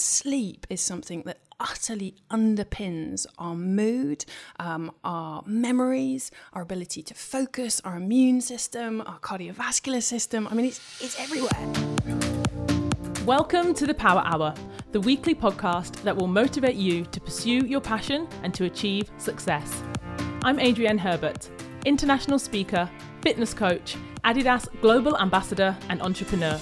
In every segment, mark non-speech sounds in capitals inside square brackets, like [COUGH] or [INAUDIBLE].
sleep is something that utterly underpins our mood, um, our memories, our ability to focus, our immune system, our cardiovascular system. I mean, it's, it's everywhere. Welcome to the Power Hour, the weekly podcast that will motivate you to pursue your passion and to achieve success. I'm Adrienne Herbert, international speaker, fitness coach, Adidas global ambassador, and entrepreneur.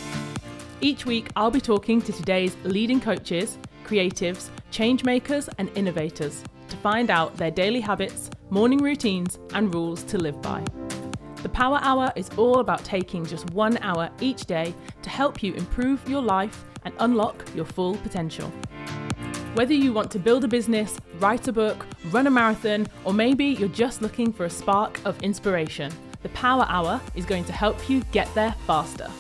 Each week, I'll be talking to today's leading coaches, creatives, change makers, and innovators to find out their daily habits, morning routines, and rules to live by. The Power Hour is all about taking just one hour each day to help you improve your life and unlock your full potential. Whether you want to build a business, write a book, run a marathon, or maybe you're just looking for a spark of inspiration, the Power Hour is going to help you get there faster.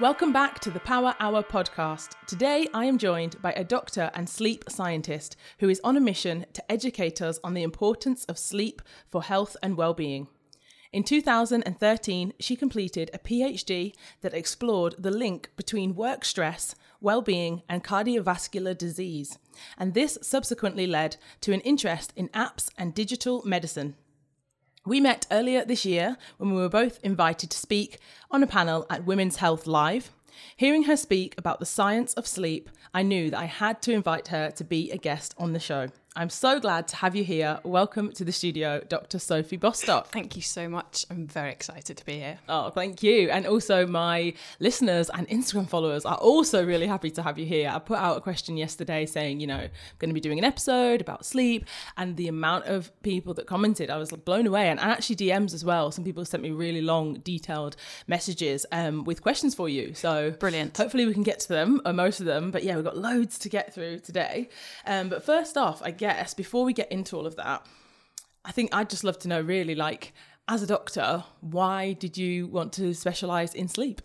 Welcome back to the Power Hour podcast. Today I am joined by a doctor and sleep scientist who is on a mission to educate us on the importance of sleep for health and well-being. In 2013, she completed a PhD that explored the link between work stress, well-being, and cardiovascular disease, and this subsequently led to an interest in apps and digital medicine. We met earlier this year when we were both invited to speak on a panel at Women's Health Live. Hearing her speak about the science of sleep, I knew that I had to invite her to be a guest on the show. I'm so glad to have you here. Welcome to the studio, Dr. Sophie Bostock. Thank you so much. I'm very excited to be here. Oh, thank you. And also, my listeners and Instagram followers are also really happy to have you here. I put out a question yesterday saying, you know, I'm going to be doing an episode about sleep, and the amount of people that commented, I was blown away. And actually, DMs as well. Some people sent me really long, detailed messages um, with questions for you. So, brilliant. Hopefully, we can get to them, or most of them. But yeah, we've got loads to get through today. Um, but first off, I guess before we get into all of that, I think I'd just love to know really like as a doctor, why did you want to specialize in sleep?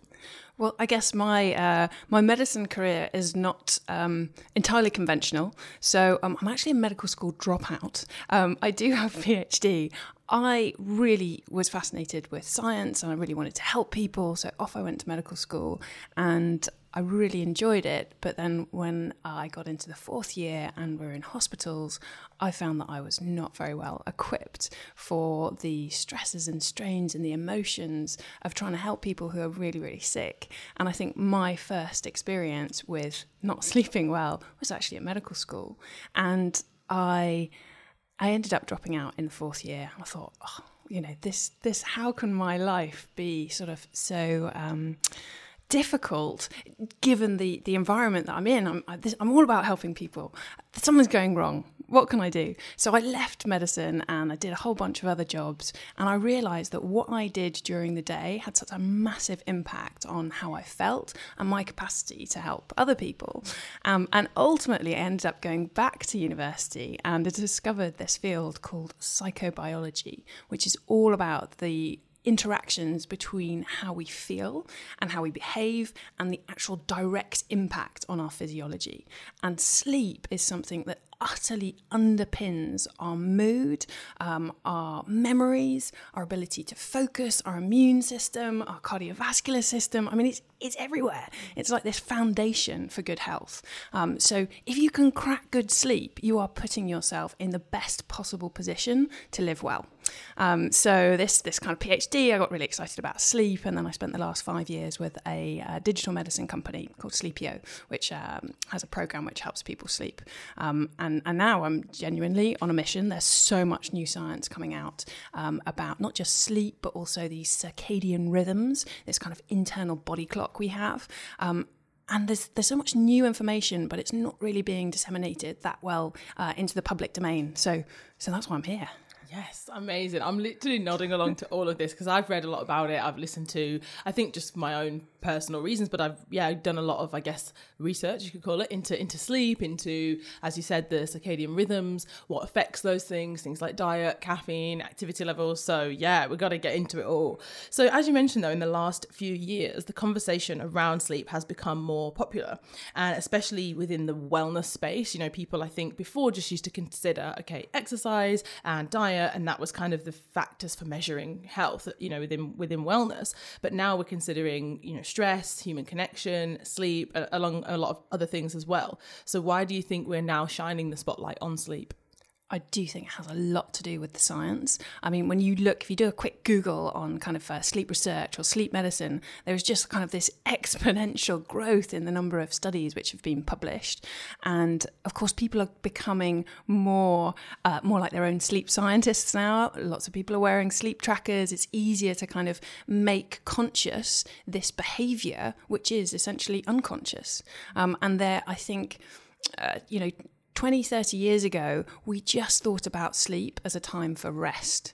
Well, I guess my uh, my medicine career is not um, entirely conventional. So um, I'm actually a medical school dropout. Um, I do have a PhD. I really was fascinated with science and I really wanted to help people. So off I went to medical school and I really enjoyed it. But then when I got into the fourth year and we're in hospitals, I found that I was not very well equipped for the stresses and strains and the emotions of trying to help people who are really, really sick. And I think my first experience with not [LAUGHS] sleeping well was actually at medical school. And I I ended up dropping out in the fourth year. I thought, oh, you know, this this how can my life be sort of so um, difficult given the the environment that I'm in. I'm I'm all about helping people. Something's going wrong what can I do? So I left medicine and I did a whole bunch of other jobs. And I realized that what I did during the day had such a massive impact on how I felt and my capacity to help other people. Um, and ultimately, I ended up going back to university and I discovered this field called psychobiology, which is all about the interactions between how we feel and how we behave and the actual direct impact on our physiology. And sleep is something that utterly underpins our mood, um, our memories, our ability to focus, our immune system, our cardiovascular system. I mean, it's it's everywhere. It's like this foundation for good health. Um, so if you can crack good sleep, you are putting yourself in the best possible position to live well. Um, so this this kind of PhD, I got really excited about sleep, and then I spent the last five years with a, a digital medicine company called Sleepio, which um, has a program which helps people sleep. Um, and and now I'm genuinely on a mission. There's so much new science coming out um, about not just sleep, but also these circadian rhythms, this kind of internal body clock we have. Um, and there's there's so much new information, but it's not really being disseminated that well uh, into the public domain. So so that's why I'm here. Yes, amazing. I'm literally nodding along to all of this because I've read a lot about it. I've listened to, I think, just my own personal reasons, but I've yeah done a lot of I guess research you could call it into into sleep, into as you said the circadian rhythms, what affects those things, things like diet, caffeine, activity levels. So yeah, we've got to get into it all. So as you mentioned though, in the last few years, the conversation around sleep has become more popular, and especially within the wellness space. You know, people I think before just used to consider okay exercise and diet, and that was kind of the factors for measuring health. You know, within within wellness, but now we're considering you know stress, human connection, sleep, along a lot of other things as well. So, why do you think we're now shining the spotlight on sleep? I do think it has a lot to do with the science. I mean, when you look, if you do a quick Google on kind of uh, sleep research or sleep medicine, there's just kind of this [LAUGHS] exponential growth in the number of studies which have been published. And of course, people are becoming more, uh, more like their own sleep scientists now. Lots of people are wearing sleep trackers. It's easier to kind of make conscious this behavior, which is essentially unconscious. Um, and there, I think, uh, you know, 20, 30 years ago, we just thought about sleep as a time for rest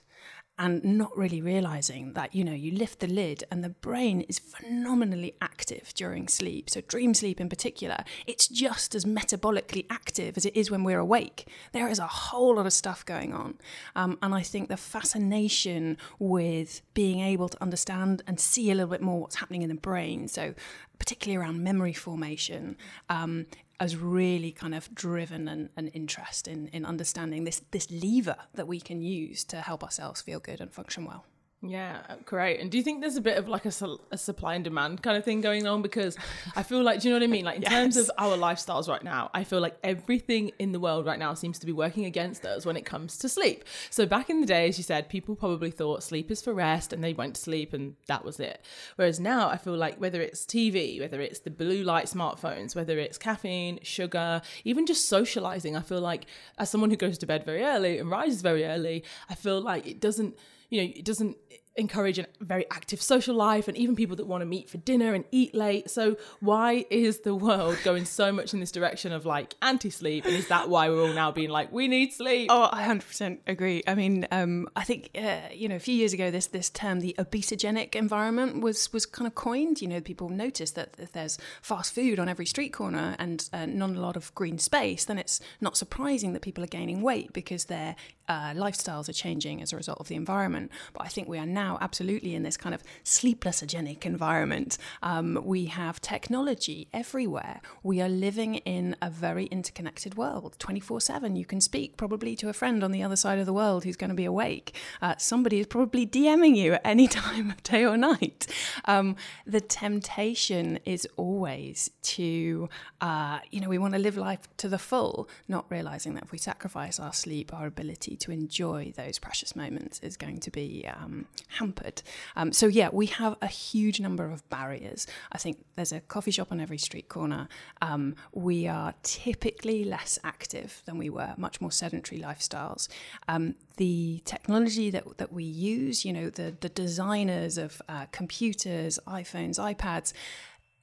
and not really realizing that, you know, you lift the lid and the brain is phenomenally active during sleep. So, dream sleep in particular, it's just as metabolically active as it is when we're awake. There is a whole lot of stuff going on. Um, and I think the fascination with being able to understand and see a little bit more what's happening in the brain, so particularly around memory formation, um, has really kind of driven an, interest in, in understanding this, this lever that we can use to help ourselves feel good and function well. Yeah, uh, great. And do you think there's a bit of like a, a, supply and demand kind of thing going on? Because I feel like, do you know what I mean? Like in [LAUGHS] yes. terms of our lifestyles right now, I feel like everything in the world right now seems to be working against us when it comes to sleep. So back in the day, as you said, people probably thought sleep is for rest and they went to sleep and that was it. Whereas now I feel like whether it's TV, whether it's the blue light smartphones, whether it's caffeine, sugar, even just socializing, I feel like as someone who goes to bed very early and rises very early, I feel like it doesn't you know, it doesn't encourage a very active social life and even people that want to meet for dinner and eat late. So why is the world going so much in this direction of like anti-sleep? And is that why we're all now being like, we need sleep? Oh, I 100% agree. I mean, um, I think, uh, you know, a few years ago, this, this term, the obesogenic environment was, was kind of coined. You know, people noticed that if there's fast food on every street corner and uh, not a lot of green space, then it's not surprising that people are gaining weight because their uh, lifestyles are changing as a result of the environment. But I think we are now absolutely in this kind of sleeplessogenic environment. Um, we have technology everywhere. We are living in a very interconnected world. 24 7, you can speak probably to a friend on the other side of the world who's going to be awake. Uh, somebody is probably DMing you at any [LAUGHS] time of day or night. Um, the temptation is always to, uh, you know, we want to live life to the full, not realizing that if we sacrifice our sleep, our ability to enjoy those precious moments is going to be um, hampered. Um, so, yeah, we have a huge number of barriers. I think there's a coffee shop on every street corner. Um, we are typically less active than we were, much more sedentary lifestyles. Um, the technology that, that we use, you know, the, the designers of uh, computers, iPhones, iPads,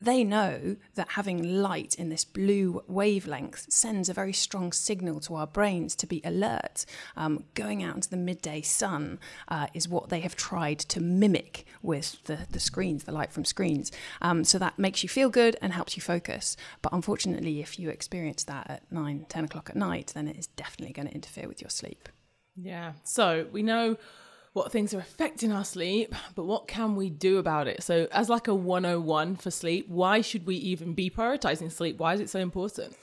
they know that having light in this blue wavelength sends a very strong signal to our brains to be alert. Um, going out into the midday sun uh, is what they have tried to mimic with the, the screens, the light from screens. Um, so that makes you feel good and helps you focus. But unfortunately, if you experience that at 9, 10 o'clock at night, then it is definitely going to interfere with your sleep. Yeah. So we know what things are affecting our sleep, but what can we do about it? So, as like a 101 for sleep, why should we even be prioritizing sleep? Why is it so important?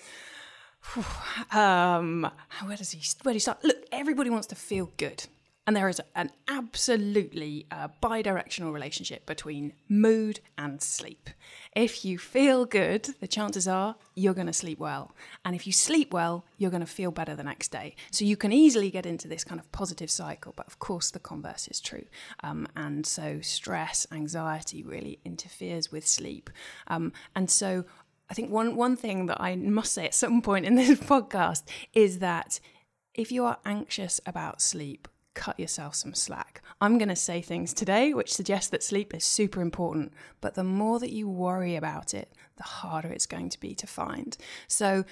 um, where does he where do you start? Look, everybody wants to feel good. And there is an absolutely uh, bi directional relationship between mood and sleep. If you feel good, the chances are you're going to sleep well. And if you sleep well, you're going to feel better the next day. So you can easily get into this kind of positive cycle. But of course, the converse is true. Um, and so stress, anxiety really interferes with sleep. Um, and so I think one, one thing that I must say at some point in this [LAUGHS] podcast is that if you are anxious about sleep, cut yourself some slack. I'm going to say things today which suggest that sleep is super important, but the more that you worry about it, the harder it's going to be to find. So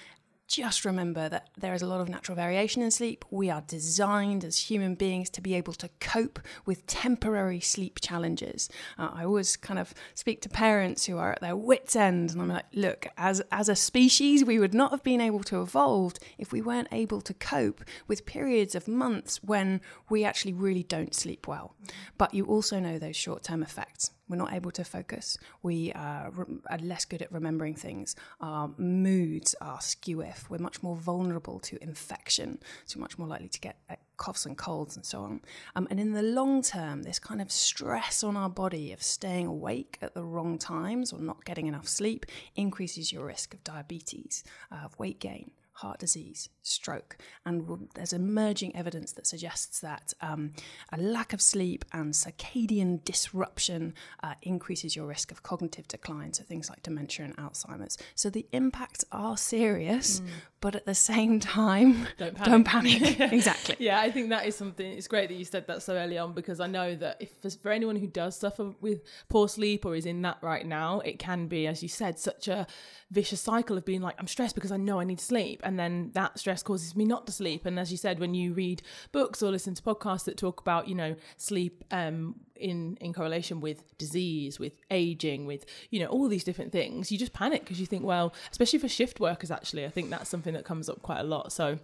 just remember that there is a lot of natural variation in sleep. We are designed as human beings to be able to cope with temporary sleep challenges. Uh, I always kind of speak to parents who are at their wits' end, and I'm like, look, as, as a species, we would not have been able to evolve if we weren't able to cope with periods of months when we actually really don't sleep well. But you also know those short term effects. We're not able to focus. We uh, re- are less good at remembering things. Our moods are skew if. We're much more vulnerable to infection, so much more likely to get coughs and colds and so on. Um, and in the long term, this kind of stress on our body of staying awake at the wrong times or not getting enough sleep increases your risk of diabetes, uh, of weight gain, heart disease, stroke. And there's emerging evidence that suggests that um, a lack of sleep and circadian disruption uh, increases your risk of cognitive decline, so things like dementia and Alzheimer's. So the impacts are serious, mm. but at the same time, [LAUGHS] don't panic. Don't panic. [LAUGHS] exactly. Yeah, I think that is something. It's great that you said that so early on because I know that if for anyone who does suffer with poor sleep or is in that right now, it can be, as you said, such a vicious cycle of being like, I'm stressed because I know I need sleep. And then that stress causes me not to sleep. And as you said, when you read books or listen to podcasts that talk about, you know, sleep um, in, in correlation with disease, with aging, with, you know, all these different things, you just panic because you think, well, especially for shift workers, actually, I think that's something that comes up quite a lot. So,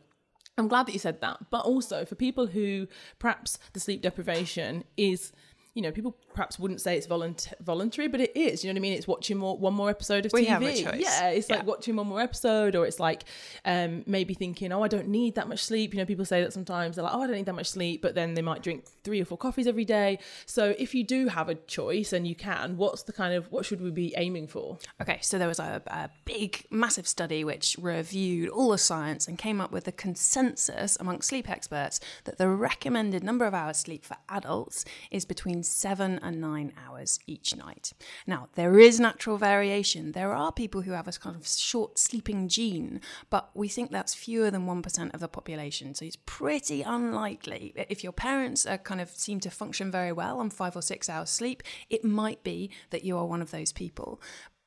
I'm glad that you said that. But also for people who perhaps the sleep deprivation is you know, people perhaps wouldn't say it's volunt- voluntary, but it is. You know what I mean? It's watching more one more episode of we TV. Have a choice. Yeah, it's yeah. like watching one more episode, or it's like um, maybe thinking, oh, I don't need that much sleep. You know, people say that sometimes they're like, oh, I don't need that much sleep, but then they might drink three or four coffees every day. So if you do have a choice and you can, what's the kind of what should we be aiming for? Okay, so there was a, a big, massive study which reviewed all the science and came up with a consensus amongst sleep experts that the recommended number of hours sleep for adults is between seven and nine hours each night. Now, there is natural variation. There are people who have a kind of short sleeping gene, but we think that's fewer than 1% of the population. So it's pretty unlikely. If your parents are kind of seem to function very well on five or six hours sleep, it might be that you are one of those people.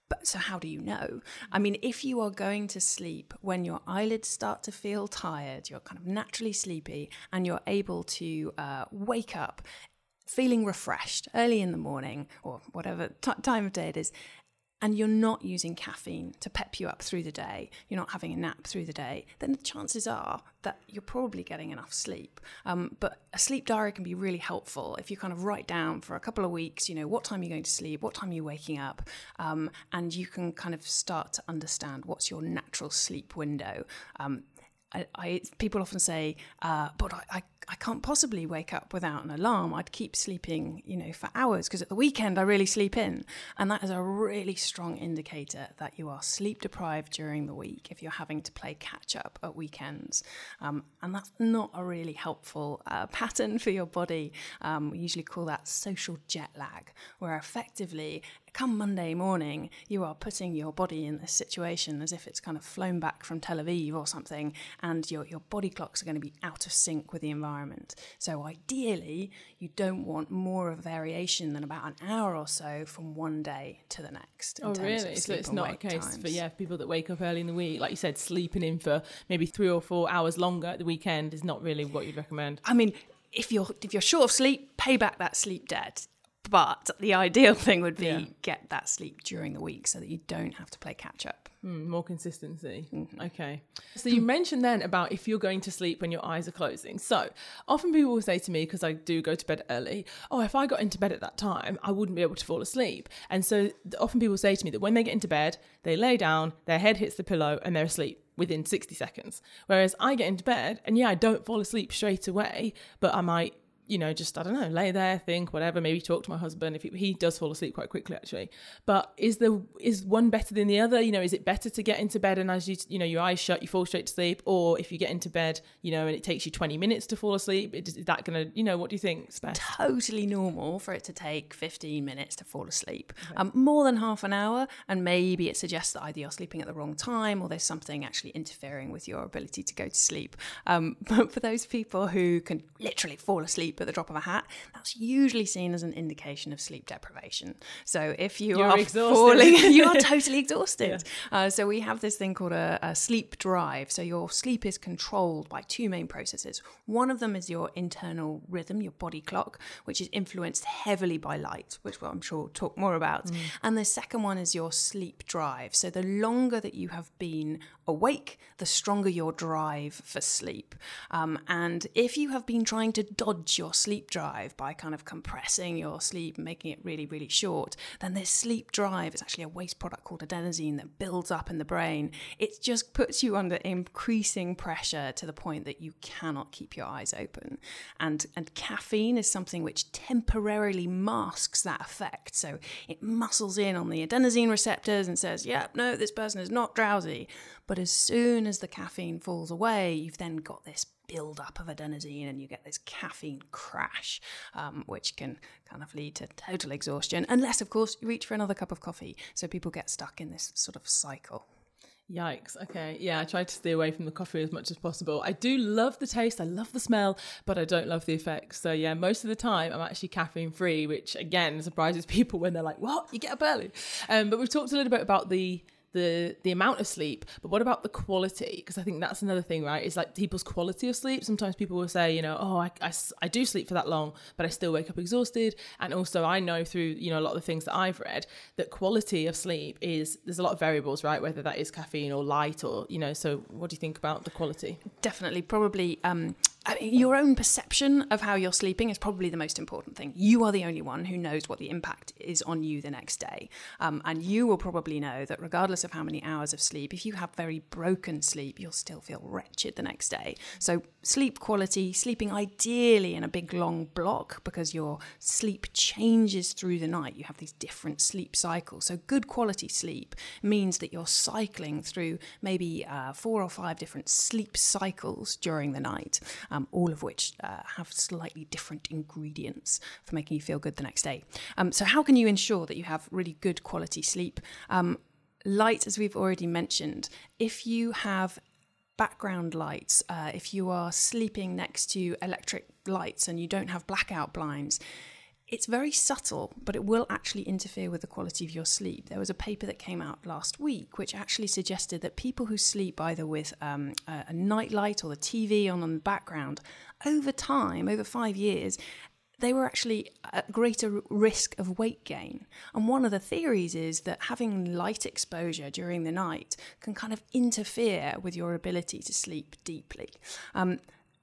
But so how do you know? I mean, if you are going to sleep when your eyelids start to feel tired, you're kind of naturally sleepy, and you're able to uh, wake up feeling refreshed early in the morning or whatever t- time of day it is, and you're not using caffeine to pep you up through the day, you're not having a nap through the day, then the chances are that you're probably getting enough sleep. Um, but a sleep diary can be really helpful if you kind of write down for a couple of weeks, you know, what time you're going to sleep, what time you're waking up, um, and you can kind of start to understand what's your natural sleep window. Um, I, I, people often say, uh, but I, I, I, can't possibly wake up without an alarm. I'd keep sleeping, you know, for hours because at the weekend I really sleep in. And that is a really strong indicator that you are sleep deprived during the week if you're having to play catch up at weekends. Um, and that's not a really helpful uh, pattern [LAUGHS] for your body. Um, we usually call that social jet lag, where effectively come Monday morning, you are putting your body in this situation as if it's kind of flown back from Tel Aviv or something, and your, your body clocks are going to be out of sync with the environment. So, ideally, you don't want more of variation than about an hour or so from one day to the next. Oh, really? So, it's not a case times. for, yeah, people that wake up early in the week, like you said, sleeping in for maybe three or four hours longer at the weekend is not really what you'd recommend. I mean, if you're if you're short of sleep, pay back that sleep debt. But the ideal thing would be yeah. get that sleep during the week so that you don't have to play catch up. Mm, more consistency. Mm-hmm. Okay. So you mentioned then about if you're going to sleep when your eyes are closing. So often people will say to me, because I do go to bed early, oh, if I got into bed at that time, I wouldn't be able to fall asleep. And so often people say to me that when they get into bed, they lay down, their head hits the pillow, and they're asleep within 60 seconds. Whereas I get into bed, and yeah, I don't fall asleep straight away, but I might you know, just I don't know, lay there, think, whatever. Maybe talk to my husband if he, he, does fall asleep quite quickly, actually. But is the is one better than the other? You know, is it better to get into bed and as you you know your eyes shut, you fall straight to sleep, or if you get into bed, you know, and it takes you twenty minutes to fall asleep, is that gonna, you know, what do you think is best? Totally normal for it to take fifteen minutes to fall asleep. Okay. Um, more than half an hour, and maybe it suggests that either you're sleeping at the wrong time or there's something actually interfering with your ability to go to sleep. Um, [LAUGHS] but for those people who can literally fall asleep at the drop of a hat, that's usually seen as an indication of sleep deprivation. So if you You're are exhausted. falling, [LAUGHS] you are [LAUGHS] totally exhausted. Yeah. Uh, so we have this thing called a, a sleep drive. So your sleep is controlled by two main processes. One of them is your internal rhythm, your body clock, which is influenced heavily by light, which I'm sure we'll talk more about. Mm. And the second one is your sleep drive. So the longer that you have been awake, the stronger your drive for sleep. Um, and if you have been trying to dodge your sleep drive by kind of compressing your sleep and making it really, really short, then this sleep drive is actually a waste product called adenosine that builds up in the brain. It just puts you under increasing pressure to the point that you cannot keep your eyes open. And, and caffeine is something which temporarily masks that effect. So it muscles in on the adenosine receptors and says, yeah, no, this person is not drowsy. But as soon as the caffeine falls away, you've then got this build up of adenosine and you get this caffeine crash, um, which can kind of lead to total exhaustion, unless, of course, you reach for another cup of coffee. So people get stuck in this sort of cycle. Yikes. Okay. Yeah, I try to stay away from the coffee as much as possible. I do love the taste, I love the smell, but I don't love the effects. So, yeah, most of the time I'm actually caffeine free, which again surprises [LAUGHS] people when they're like, what? You get up early. Um, but we've talked a little bit about the the the amount of sleep but what about the quality? Because i think that's another thing right? Is like people's quality of sleep. Sometimes people will say you know oh I, I, I do sleep for that long but i still wake up exhausted. And also i know through you know a lot of the things that i've read that quality of sleep is there's a lot of variables right? Whether that is caffeine or light or you know so what do you think about the quality? Definitely probably um I mean, your own perception of how you're sleeping is probably the most important thing. You are the only one who knows what the impact is on you the next day. Um, and you will probably know that regardless of how many hours of sleep, if you have very broken sleep, you'll still feel wretched the next day. So, sleep quality, sleeping ideally in a big long block because your sleep changes through the night. You have these different sleep cycles. So, good quality sleep means that you're cycling through maybe uh, four or five different sleep cycles during the night um, all of which uh, have slightly different ingredients for making you feel good the next day. Um, so, how can you ensure that you have really good quality sleep? Um, light, as we've already mentioned, if you have background lights, uh, if you are sleeping next to electric lights and you don't have blackout blinds, it's very subtle, but it will actually interfere with the quality of your sleep. There was a paper that came out last week which actually suggested that people who sleep either with um, a, a nightlight or the TV on in the background, over time, over five years, they were actually at greater risk of weight gain. And one of the theories is that having light exposure during the night can kind of interfere with your ability to sleep deeply. Um,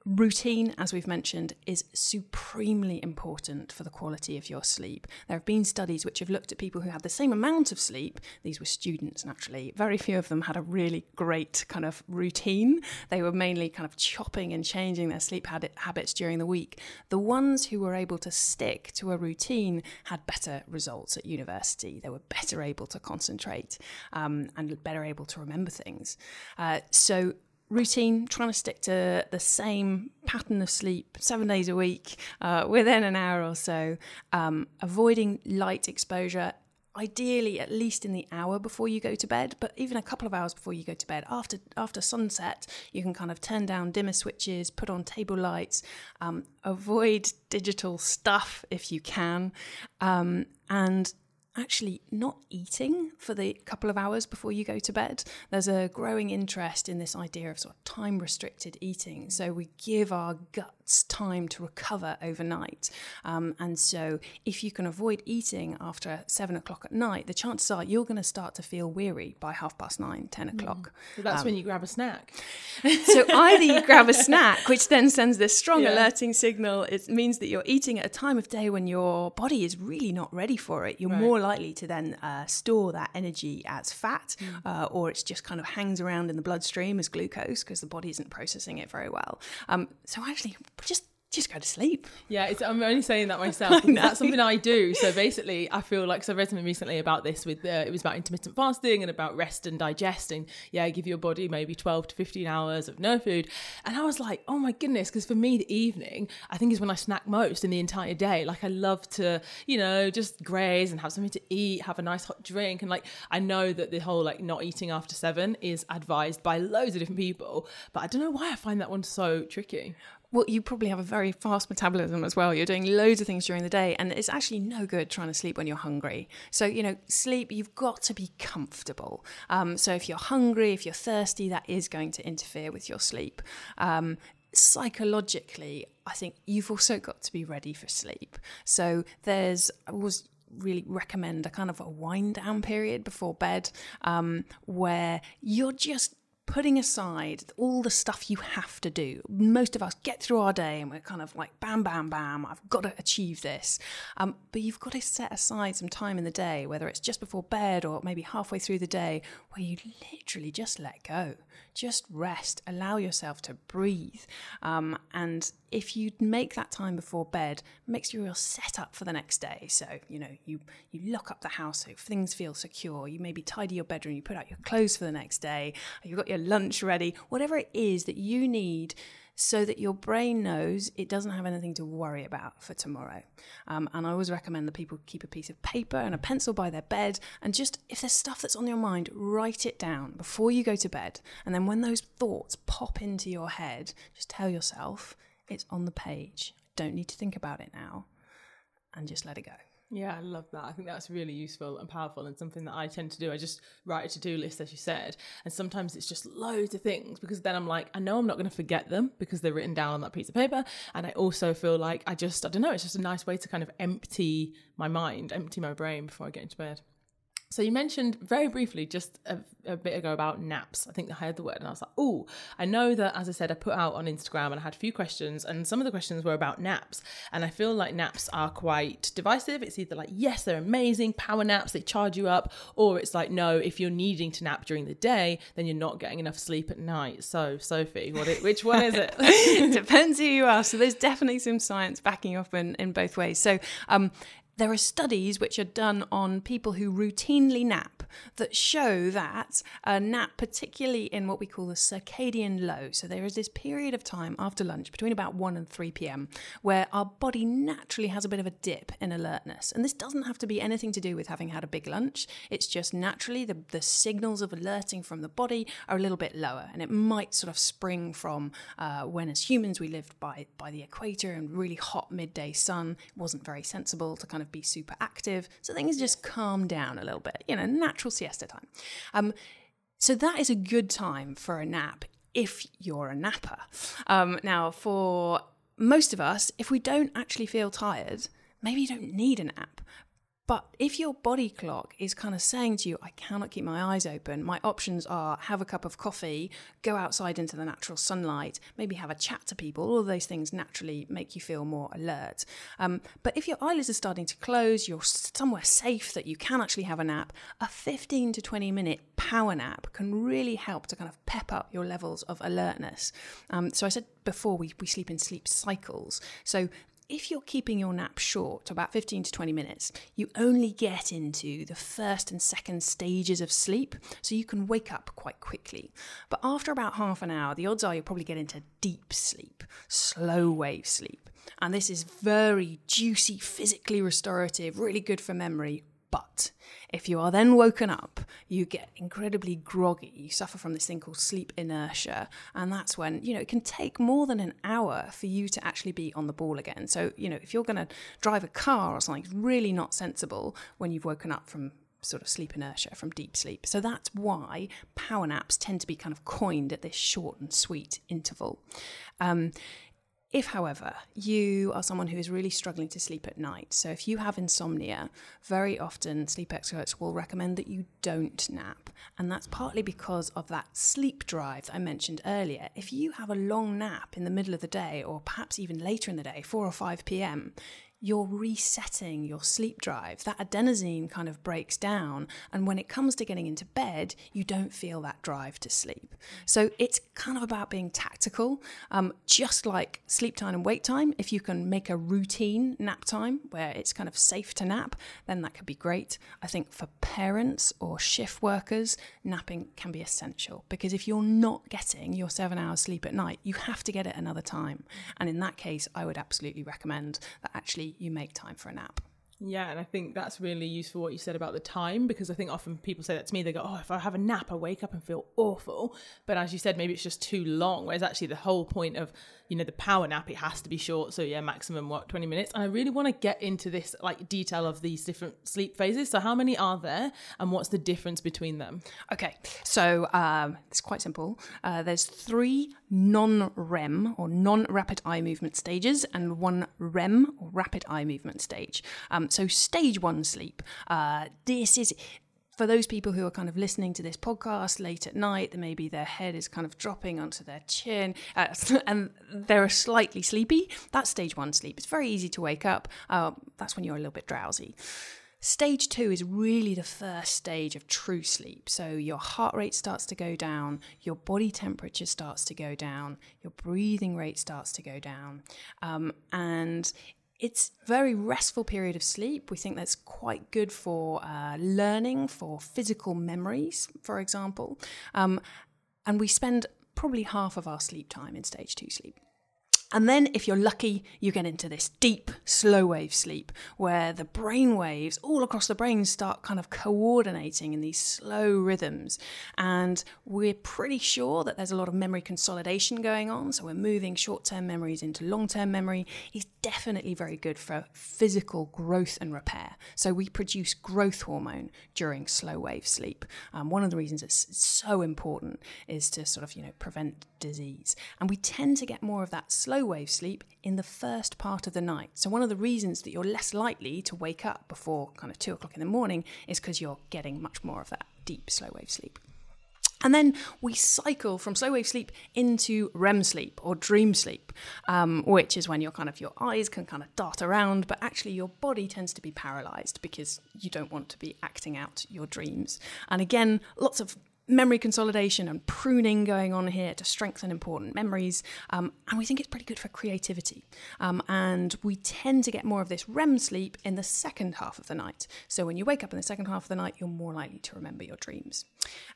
Routine, as we've mentioned, is supremely important for the quality of your sleep. There have been studies which have looked at people who had the same amount of sleep. These were students, naturally. Very few of them had a really great kind of routine. They were mainly kind of chopping and changing their sleep habits during the week. The ones who were able to stick to a routine had better results at university. They were better able to concentrate um, and better able to remember things. Uh, so, routine, trying to stick to the same pattern of sleep seven days a week uh, within an hour or so, um, avoiding light exposure. Ideally, at least in the hour before you go to bed, but even a couple of hours before you go to bed. After after sunset, you can kind of turn down dimmer switches, put on table lights, um, avoid digital stuff if you can, um, and actually not eating for the couple of hours before you go to bed. There's a growing interest in this idea of sort of time restricted eating. So we give our guts time to recover overnight. Um, and so if you can avoid eating after seven o'clock at night, the chances are you're going to start to feel weary by half past nine, 10 mm. o'clock. Mm. So that's um, when you grab a snack. [LAUGHS] so either you grab a [LAUGHS] snack, which then sends this strong yeah. alerting signal. It means that you're eating at a time of day when your body is really not ready for it. You're right. more likely to then uh, store that energy as fat, mm. uh, or it's just kind of hangs around in the bloodstream as glucose because the body isn't processing it very well. Um, so actually, just just go to sleep. Yeah, I'm only saying that [LAUGHS] myself. that's something I do. So basically, I feel like so I read something recently about this. With uh, it was about intermittent fasting and about rest and digesting. Yeah, give your body maybe 12 to 15 hours of no food, and I was like, oh my goodness, because for me the evening I think is when I snack most in the entire day. Like I love to, you know, just graze and have something to eat, have a nice hot drink, and like I know that the whole like not eating after seven is advised by loads of different people, but I don't know why I find that one so tricky well, you probably have a very fast metabolism as well. You're doing loads of things during the day, and it's actually no good trying to sleep when you're hungry. So, you know, sleep, you've got to be comfortable. Um, so, if you're hungry, if you're thirsty, that is going to interfere with your sleep. Um, psychologically, I think you've also got to be ready for sleep. So, there's, I was really recommend a kind of a wind down period before bed um, where you're just putting aside all the stuff you have to do. Most of us get through our day and we're kind of like, bam, bam, bam, I've got to achieve this. Um, but you've got to set aside some time in the day, whether it's just before bed or maybe halfway through the day, where you literally just let go, just rest, allow yourself to breathe. Um, and if you make that time before bed, makes you real set up for the next day. So, you know, you, you lock up the house so things feel secure. You maybe tidy your bedroom, you put out your clothes for the next day, you've got your lunch ready, whatever it is that you need so that your brain knows it doesn't have anything to worry about for tomorrow. Um, and I always recommend that people keep a piece of paper and a pencil by their bed and just, if there's stuff that's on your mind, write it down before you go to bed. And then when those thoughts pop into your head, just tell yourself it's on the page. Don't need to think about it now. And just let it go. Yeah, I love that. I think that's really useful and powerful and something that I tend to do. I just write a to do list, as you said. And sometimes it's just loads of things because then I'm like, I know I'm not going to forget them because they're written down on that piece of paper. And I also feel like I just, I don't know, it's just a nice way to kind of empty my mind, empty my brain before I get into bed. So you mentioned very briefly just a, a, bit ago about naps. I think I heard the word and I was like, oh, I know that as I said, I put out on Instagram and I had a few questions and some of the questions were about naps. And I feel like naps are quite divisive. It's either like, yes, they're amazing, power naps, they charge you up, or it's like, no, if you're needing to nap during the day, then you're not getting enough sleep at night. So, Sophie, what it, which one is it? [LAUGHS] depends who you ask. So there's definitely some science backing up in, in both ways. So um, there are studies which are done on people who routinely nap that show that a nap, particularly in what we call the circadian low, so there is this period of time after lunch between about 1 and 3 pm where our body naturally has a bit of a dip in alertness. And this doesn't have to be anything to do with having had a big lunch, it's just naturally the, the signals of alerting from the body are a little bit lower. And it might sort of spring from uh, when, as humans, we lived by, by the equator and really hot midday sun. It wasn't very sensible to kind of be super active. So things just calm down a little bit, you know, natural siesta time. Um, so that is a good time for a nap if you're a napper. Um, now, for most of us, if we don't actually feel tired, maybe you don't need a nap. But if your body clock is kind of saying to you, I cannot keep my eyes open, my options are have a cup of coffee, go outside into the natural sunlight, maybe have a chat to people. All of those things naturally make you feel more alert. Um, but if your eyelids are starting to close, you're somewhere safe that you can actually have a nap, a 15 to 20 minute power nap can really help to kind of pep up your levels of alertness. Um, so I said before, we, we sleep in sleep cycles. So if you're keeping your nap short about 15 to 20 minutes, you only get into the first and second stages of sleep, so you can wake up quite quickly. But after about half an hour, the odds are you'll probably get into deep sleep, slow wave sleep. And this is very juicy, physically restorative, really good for memory, but if you are then woken up, you get incredibly groggy. You suffer from this thing called sleep inertia. And that's when, you know, it can take more than an hour for you to actually be on the ball again. So, you know, if you're going to drive a car or something, it's really not sensible when you've woken up from sort of sleep inertia from deep sleep. So that's why power naps tend to be kind of coined at this short and sweet interval. Um, if, however, you are someone who is really struggling to sleep at night, so if you have insomnia, very often sleep experts will recommend that you don't nap. And that's partly because of that sleep drive that I mentioned earlier. If you have a long nap in the middle of the day, or perhaps even later in the day, 4 or 5 pm, you're resetting your sleep drive. That adenosine kind of breaks down. And when it comes to getting into bed, you don't feel that drive to sleep. So it's kind of about being tactical. Um, just like sleep time and wake time, if you can make a routine nap time where it's kind of safe to nap, then that could be great. I think for parents or shift workers, napping can be essential because if you're not getting your seven hours sleep at night, you have to get it another time. And in that case, I would absolutely recommend that actually you make time for a nap. Yeah, and I think that's really useful what you said about the time because I think often people say that to me. They go, "Oh, if I have a nap, I wake up and feel awful." But as you said, maybe it's just too long. Whereas actually, the whole point of you know the power nap it has to be short so yeah maximum what 20 minutes and i really want to get into this like detail of these different sleep phases so how many are there and what's the difference between them okay so um, it's quite simple uh, there's three non-rem or non-rapid eye movement stages and one rem or rapid eye movement stage um, so stage one sleep uh, this is for those people who are kind of listening to this podcast late at night, maybe their head is kind of dropping onto their chin uh, [LAUGHS] and they're slightly sleepy. That's stage one sleep. It's very easy to wake up. Uh, that's when you're a little bit drowsy. Stage two is really the first stage of true sleep. So your heart rate starts to go down, your body temperature starts to go down, your breathing rate starts to go down. Um, and it's very restful period of sleep. We think that's quite good for uh, learning, for physical memories, for example. Um, and we spend probably half of our sleep time in stage two sleep. And then, if you're lucky, you get into this deep, slow wave sleep where the brain waves all across the brain start kind of coordinating in these slow rhythms. And we're pretty sure that there's a lot of memory consolidation going on. So, we're moving short term memories into long term memory. Is definitely very good for physical growth and repair. So, we produce growth hormone during slow wave sleep. Um, one of the reasons it's so important is to sort of, you know, prevent disease. And we tend to get more of that slow wave sleep in the first part of the night. So, one of the reasons that you're less likely to wake up before kind of two o'clock in the morning is because you're getting much more of that deep slow wave sleep. And then we cycle from slow wave sleep into REM sleep or dream sleep, um, which is when your kind of your eyes can kind of dart around, but actually your body tends to be paralyzed because you don't want to be acting out your dreams. And again, lots of memory consolidation and pruning going on here to strengthen important memories. Um, and we think it's pretty good for creativity. Um, and we tend to get more of this REM sleep in the second half of the night. So when you wake up in the second half of the night, you're more likely to remember your dreams.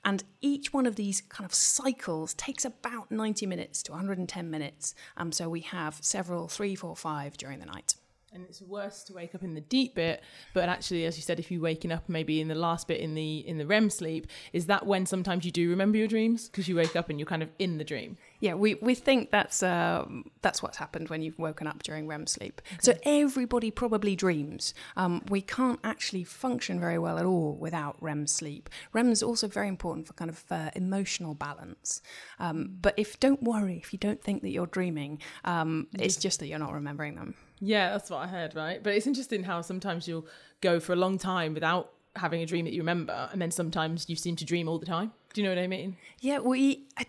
And each one of these kind of cycles takes about 90 minutes to 110 minutes. Um, so we have several, three, four, five during the night and it's worse to wake up in the deep bit but actually as you said if you're waking up maybe in the last bit in the in the REM sleep is that when sometimes you do remember your dreams? Because you wake up and you're kind of in the dream. Yeah we, we think that's uh, that's what's happened when you've woken up during REM sleep. Okay. so everybody probably dreams. Um, we can't actually function very well at all without REM sleep. REM is also very important for kind of uh, emotional balance. Um, but if don't worry if you don't think that you're dreaming um, it's just that you're not remembering them yeah, that's what I heard, right? But it's interesting how sometimes you'll go for a long time without having a dream that you remember, and then sometimes you seem to dream all the time. Do you know what I mean? Yeah, we. I,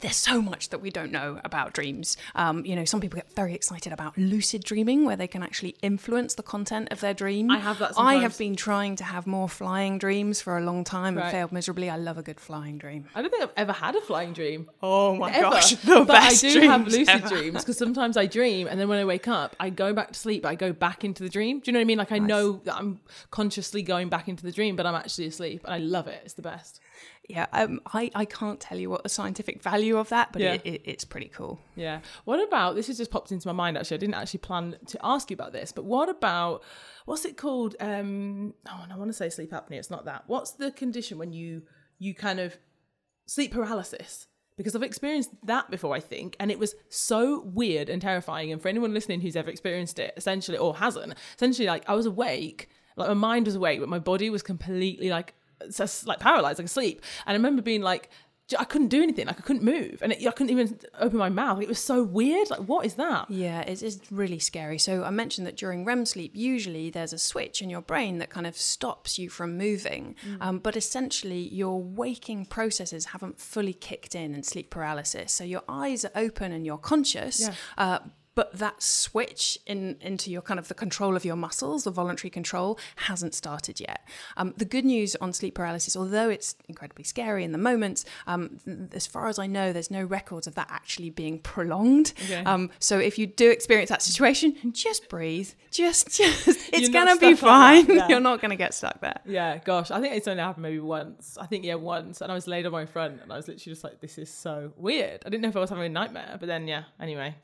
there's so much that we don't know about dreams. Um, you know, some people get very excited about lucid dreaming, where they can actually influence the content of their dream. I have that. Sometimes. I have been trying to have more flying dreams for a long time and failed miserably. I love a good flying dream. I don't think I've ever had a flying dream. Oh my ever. gosh, the but best I do have lucid ever. dreams because sometimes I dream and then when I wake up, I go back to sleep, but I go back into the dream. Do you know what I mean? Like I nice. know that I'm consciously going back into the dream, but I'm actually asleep, and I love it. It's the best yeah, um, I, I can't tell you what the scientific value of that, but yeah. it, it, it's pretty cool. Yeah. What about this? Has just popped into my mind. Actually, I didn't actually plan to ask you about this, but what about what's it called? Um, oh, I want to say sleep apnea. It's not that. What's the condition when you you kind of sleep paralysis? Because I've experienced that before, I think, and it was so weird and terrifying. And for anyone listening who's ever experienced it, essentially or hasn't, essentially, like I was awake, like my mind was awake, but my body was completely like like paralyzed, like asleep. And I remember being like, I couldn't do anything. Like I couldn't move, and it, I couldn't even open my mouth. It was so weird. Like, what is that? Yeah, it is really scary. So I mentioned that during REM sleep, usually there's a switch in your brain that kind of stops you from moving. Mm. Um, but essentially, your waking processes haven't fully kicked in in sleep paralysis. So your eyes are open and you're conscious, yeah. uh, but that switch in into your kind of the control of your muscles, the voluntary control, hasn't started yet. Um, the good news on sleep paralysis, although it's incredibly scary in the moment, um, as far as I know, there's no records of that actually being prolonged. Okay. Um, so if you do experience that situation, just breathe. Just, [LAUGHS] just [LAUGHS] it's gonna be fine. [LAUGHS] Yeah. You're not gonna get stuck there. Yeah, gosh, I think it's only happened maybe once. I think yeah, once, and I was laid on my front, and I was literally just like, this is so weird. I didn't know if I was having a nightmare, but then yeah. Anyway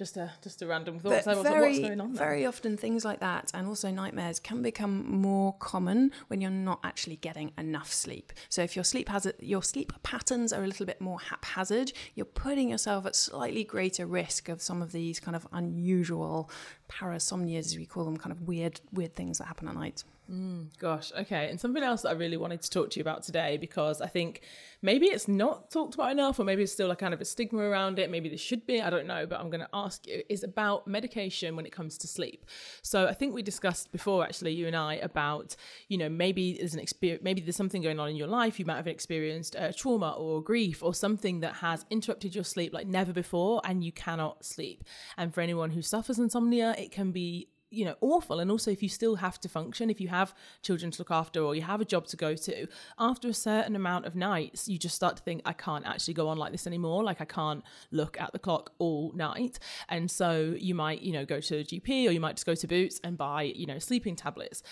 just a just a random thought. So very, what's going on? Very often things like that, and also nightmares, can become more common when you're not actually getting enough sleep. So if your sleep has your sleep patterns are a little bit more haphazard, you're putting yourself at slightly greater risk of some of these kind of unusual parasomnias, as we call them, kind of weird weird things that happen at night. Mm, gosh, okay. And something else that I really wanted to talk to you about today because I think maybe it's not talked about enough, or maybe it's still like kind of a stigma around it. Maybe there should be, I don't know, but I'm going to ask you is about medication when it comes to sleep. So I think we discussed before, actually, you and I, about, you know, maybe there's an experience, maybe there's something going on in your life. You might have experienced uh, trauma or grief or something that has interrupted your sleep like never before, and you cannot sleep. And for anyone who suffers insomnia, it can be you know awful. And also if you still have to function if you have children to look after or you have a job to go to after a certain amount of nights you just start to think i can't actually go on like this anymore. Like i can't look at the clock all night. And so you might you know go to a gp or you might just go to boots and buy you know sleeping tablets.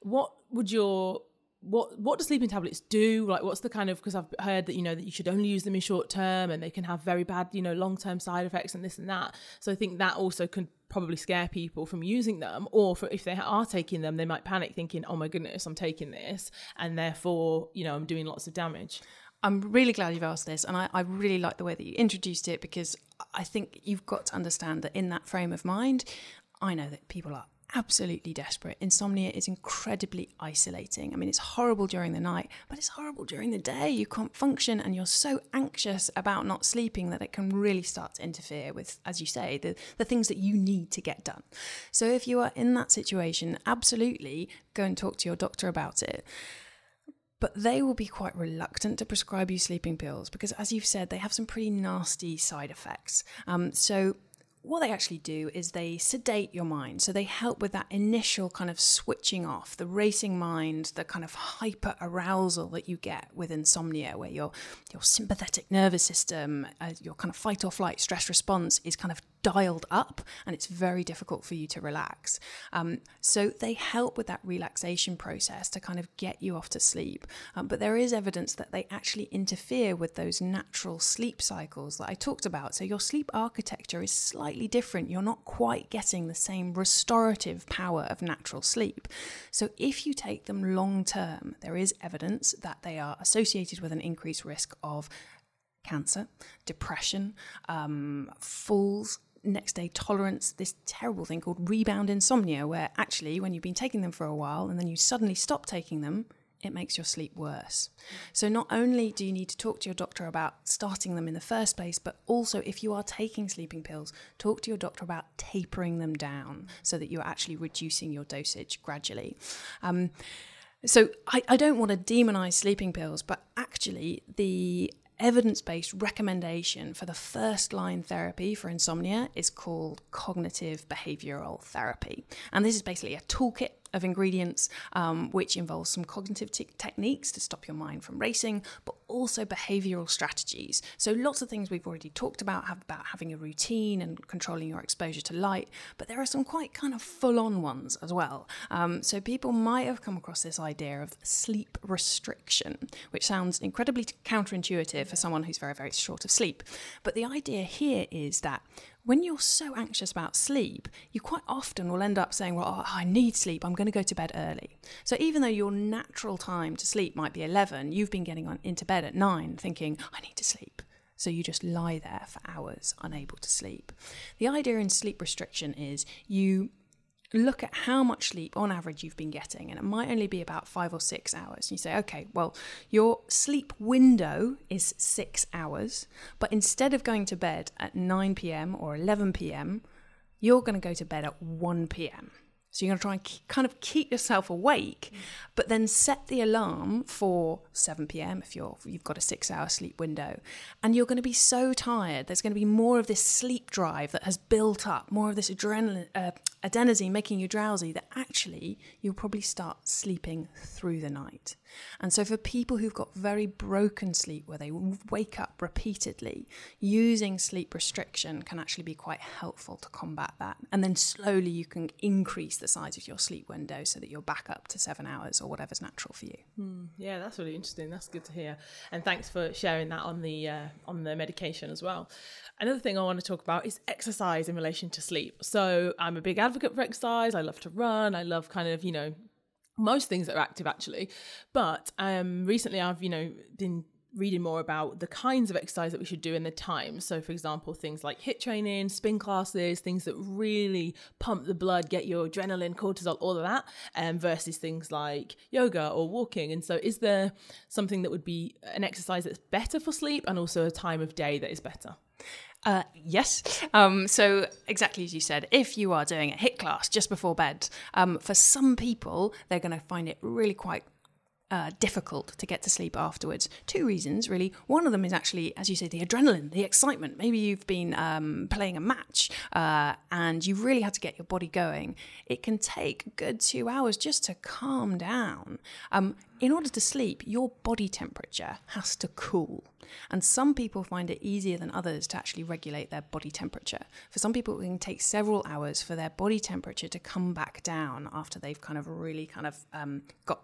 What would your what what do sleeping tablets do? Like what's the kind of because i've heard that you know that you should only use them in short term and they can have very bad you know long term side effects and this and that. So i think that also can probably scare people from using them or for, if they are taking them they might panic thinking oh my goodness i'm taking this and therefore you know i'm doing lots of damage. I'm really glad you've asked this, and I, I, really like the way that you introduced it because I think you've got to understand that in that frame of mind, I know that people are absolutely desperate. Insomnia is incredibly isolating. I mean, it's horrible during the night, but it's horrible during the day. You can't function and you're so anxious about not sleeping that it can really start to interfere with, as you say, the, the things that you need to get done. So if you are in that situation, absolutely go and talk to your doctor about it. But they will be quite reluctant to prescribe you sleeping pills because, as you've said, they have some pretty nasty side effects. Um, so what they actually do is they sedate your mind. So they help with that initial kind of switching off, the racing mind, the kind of hyper arousal that you get with insomnia, where your your sympathetic nervous system, uh, your kind of fight or flight stress response is kind of dialed up and it's very difficult for you to relax. Um, so they help with that relaxation process to kind of get you off to sleep. Um, but there is evidence that they actually interfere with those natural sleep cycles that I talked about. So your sleep architecture is slightly different. You're not quite getting the same restorative power of natural sleep. So if you take them long term, there is evidence that they are associated with an increased risk of cancer, depression, um, falls, next day tolerance, this terrible thing called rebound insomnia, where actually, when you've been taking them for a while and then you suddenly stop taking them, it makes your sleep worse. So, not only do you need to talk to your doctor about starting them in the first place, but also if you are taking sleeping pills, talk to your doctor about tapering them down so that you're actually reducing your dosage gradually. Um, so, I, I don't want to demonize sleeping pills, but actually, the evidence based recommendation for the first line therapy for insomnia is called cognitive behavioral therapy. And this is basically a toolkit of ingredients, um, which involves some cognitive te- techniques to stop your mind from racing, but also behavioral strategies. So, lots of things we've already talked about have, about having a routine and controlling your exposure to light, but there are some quite kind of full on ones as well. Um, so, people might have come across this idea of sleep restriction, which sounds incredibly counterintuitive for someone who's very, very short of sleep. But the idea here is that when you're so anxious about sleep, you quite often will end up saying, Well, oh, I need sleep, I'm going to go to bed early. So even though your natural time to sleep might be 11, you've been getting on, into bed at 9 thinking, I need to sleep. So you just lie there for hours, unable to sleep. The idea in sleep restriction is you look at how much sleep on average you've been getting, and it might only be about five or six hours. And you say, okay, well, your sleep window is six hours, but instead of going to bed at 9 pm or 11 pm, you're going to go to bed at 1 pm. So you're going to try and keep, kind of keep yourself awake, but then set the alarm for 7 p.m. if you're you've got a 6-hour sleep window. And you're going to be so tired. There's going to be more of this sleep drive that has built up, more of this adrenaline uh, adenosine making you drowsy that actually you'll probably start sleeping through the night. And so, for people who've got very broken sleep where they wake up repeatedly, using sleep restriction can actually be quite helpful to combat that. And then slowly you can increase the size of your sleep window so that you're back up to seven hours or whatever's natural for you. Mm, yeah, that's really interesting. That's good to hear. And thanks for sharing that on the uh, on the medication as well. Another thing I want to talk about is exercise in relation to sleep. So I'm a big advocate for exercise. I love to run. I love kind of, you know, most things that are active actually. But um recently I've, you know, been reading more about the kinds of exercise that we should do in the time. So, for example, things like HIIT training, spin classes, things that really pump the blood, get your adrenaline, cortisol, all of that, um, versus things like yoga or walking. And so, is there something that would be an exercise that's better for sleep and also a time of day that is better? Uh, yes. Um, so, exactly as you said, if you are doing a HIIT class just before bed, um, for some people, they're going to find it really quite uh, difficult to get to sleep afterwards. Two reasons, really. One of them is actually, as you say, the adrenaline, the excitement. Maybe you've been um, playing a match uh, and you really had to get your body going. It can take a good two hours just to calm down. Um, in order to sleep, your body temperature has to cool. And some people find it easier than others to actually regulate their body temperature. For some people, it can take several hours for their body temperature to come back down after they've kind of really kind of um, got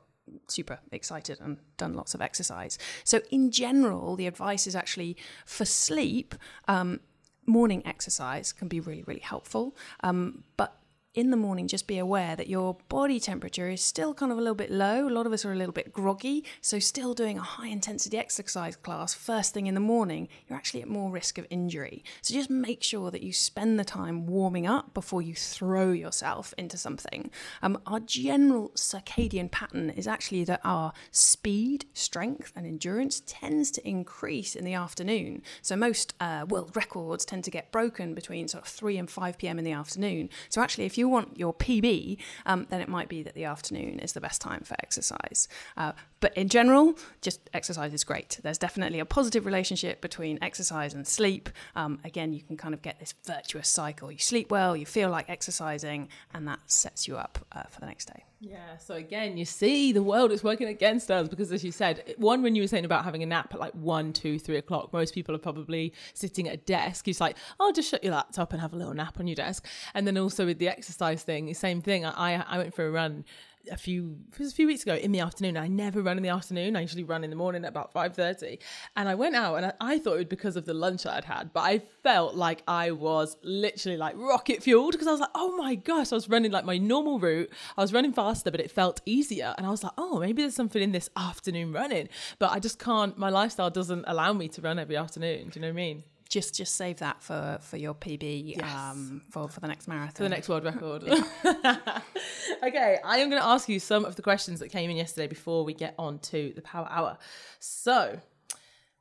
super excited and done lots of exercise. So, in general, the advice is actually for sleep, um, morning exercise can be really, really helpful. Um, but in the morning, just be aware that your body temperature is still kind of a little bit low. A lot of us are a little bit groggy. So, still doing a high intensity exercise class first thing in the morning, you're actually at more risk of injury. So, just make sure that you spend the time warming up before you throw yourself into something. Um, our general circadian pattern is actually that our speed, strength, and endurance tends to increase in the afternoon. So, most uh, world records tend to get broken between sort of 3 and 5 p.m. in the afternoon. So, actually, if you you want your PB, um, then it might be that the afternoon is the best time for exercise. Uh, but in general, just exercise is great. There's definitely a positive relationship between exercise and sleep. Um, again, you can kind of get this virtuous cycle. You sleep well, you feel like exercising, and that sets you up uh, for the next day. Yeah. So again, you see, the world is working against us because, as you said, one when you were saying about having a nap at like one, two, three o'clock, most people are probably sitting at a desk. It's like, oh, just shut your laptop and have a little nap on your desk. And then also with the exercise thing, the same thing. I I went for a run a few it was a few weeks ago in the afternoon. I never run in the afternoon. I usually run in the morning at about five thirty. And I went out and I, I, thought it was because of the lunch I'd had, but I felt like I was literally like rocket fueled because I was like, oh my gosh, I was running like my normal route. I was running faster, but it felt easier. And I was like, oh, maybe there's something in this afternoon running. But I just can't. My lifestyle doesn't allow me to run every afternoon. Do you know what I mean? Just just save that for for your PB yes. um, for for the next marathon for the next world record. [LAUGHS] [LAUGHS] okay, I am going to ask you some of the questions that came in yesterday before we get on to the Power Hour. So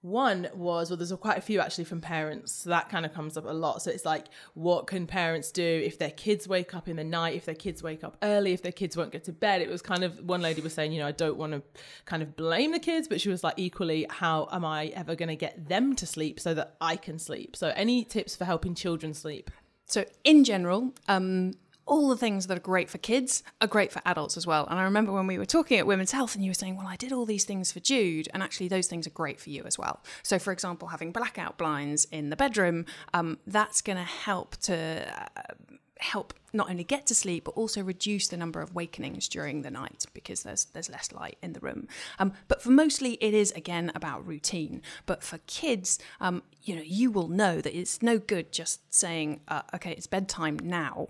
one was, well, there's quite a few actually from parents. So that kind of comes up a lot. So it's like, what can parents do if their kids wake up in the night, if their kids wake up early, if their kids won't get to bed? It was kind of, one lady was saying, you know, I don't want to kind of blame the kids, but she was like, equally, how am I ever going to get them to sleep so that I can sleep? So any tips for helping children sleep? So, in general, um, all the things that are great for kids are great for adults as well. And I remember when we were talking at Women's Health and you were saying, well, I did all these things for Jude, and actually those things are great for you as well. So, for example, having blackout blinds in the bedroom, um, that's going to help to. Uh, help not only get to sleep but also reduce the number of wakenings during the night because there's there's less light in the room. Um, but for mostly it is again about routine. But for kids, um, you know, you will know that it's no good just saying, uh, "Okay, it's bedtime now."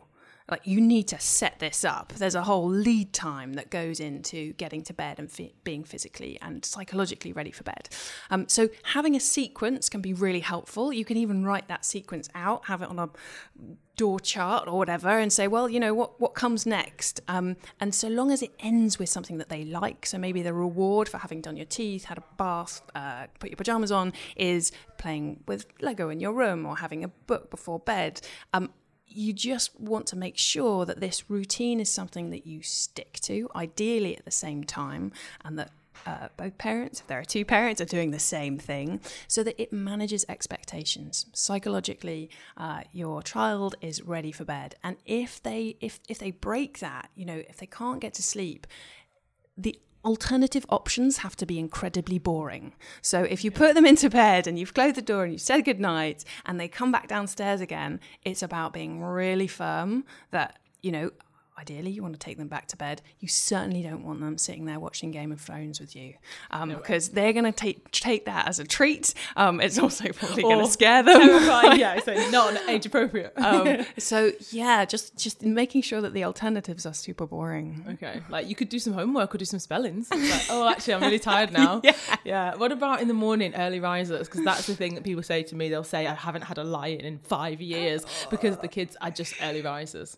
Like you need to set this up. There's a whole lead time that goes into getting to bed and fi- being physically and psychologically ready for bed. Um, so having a sequence can be really helpful. You can even write that sequence out, have it on a door chart or whatever, and say, well, you know what what comes next. Um, and so long as it ends with something that they like, so maybe the reward for having done your teeth, had a bath, uh, put your pajamas on, is playing with Lego in your room or having a book before bed. Um, you just want to make sure that this routine is something that you stick to, ideally at the same time, and that uh, both parents, if there are two parents, are doing the same thing so that it manages expectations. Psychologically, uh, your child is ready for bed. And if they if if they break that, you know, if they can't get to sleep, the alternative options have to be incredibly boring. So if you put them into bed and you've closed the door and you've said goodnight and they come back downstairs again, it's about being really firm that, you know, ideally you want to take them back to bed. You certainly don't want them sitting there watching Game of Thrones with you um, no because they're going to take take that as a treat. Um, it's also probably going to scare them. [LAUGHS] yeah, so not age appropriate. um, [LAUGHS] so yeah, just just making sure that the alternatives are super boring. Okay, like you could do some homework or do some spellings. Like, oh, actually, I'm really tired [LAUGHS] now. yeah. yeah. What about in the morning, early risers? Because that's the thing that people say to me. They'll say, "I haven't had a lie in five years [GASPS] because the kids are just early risers."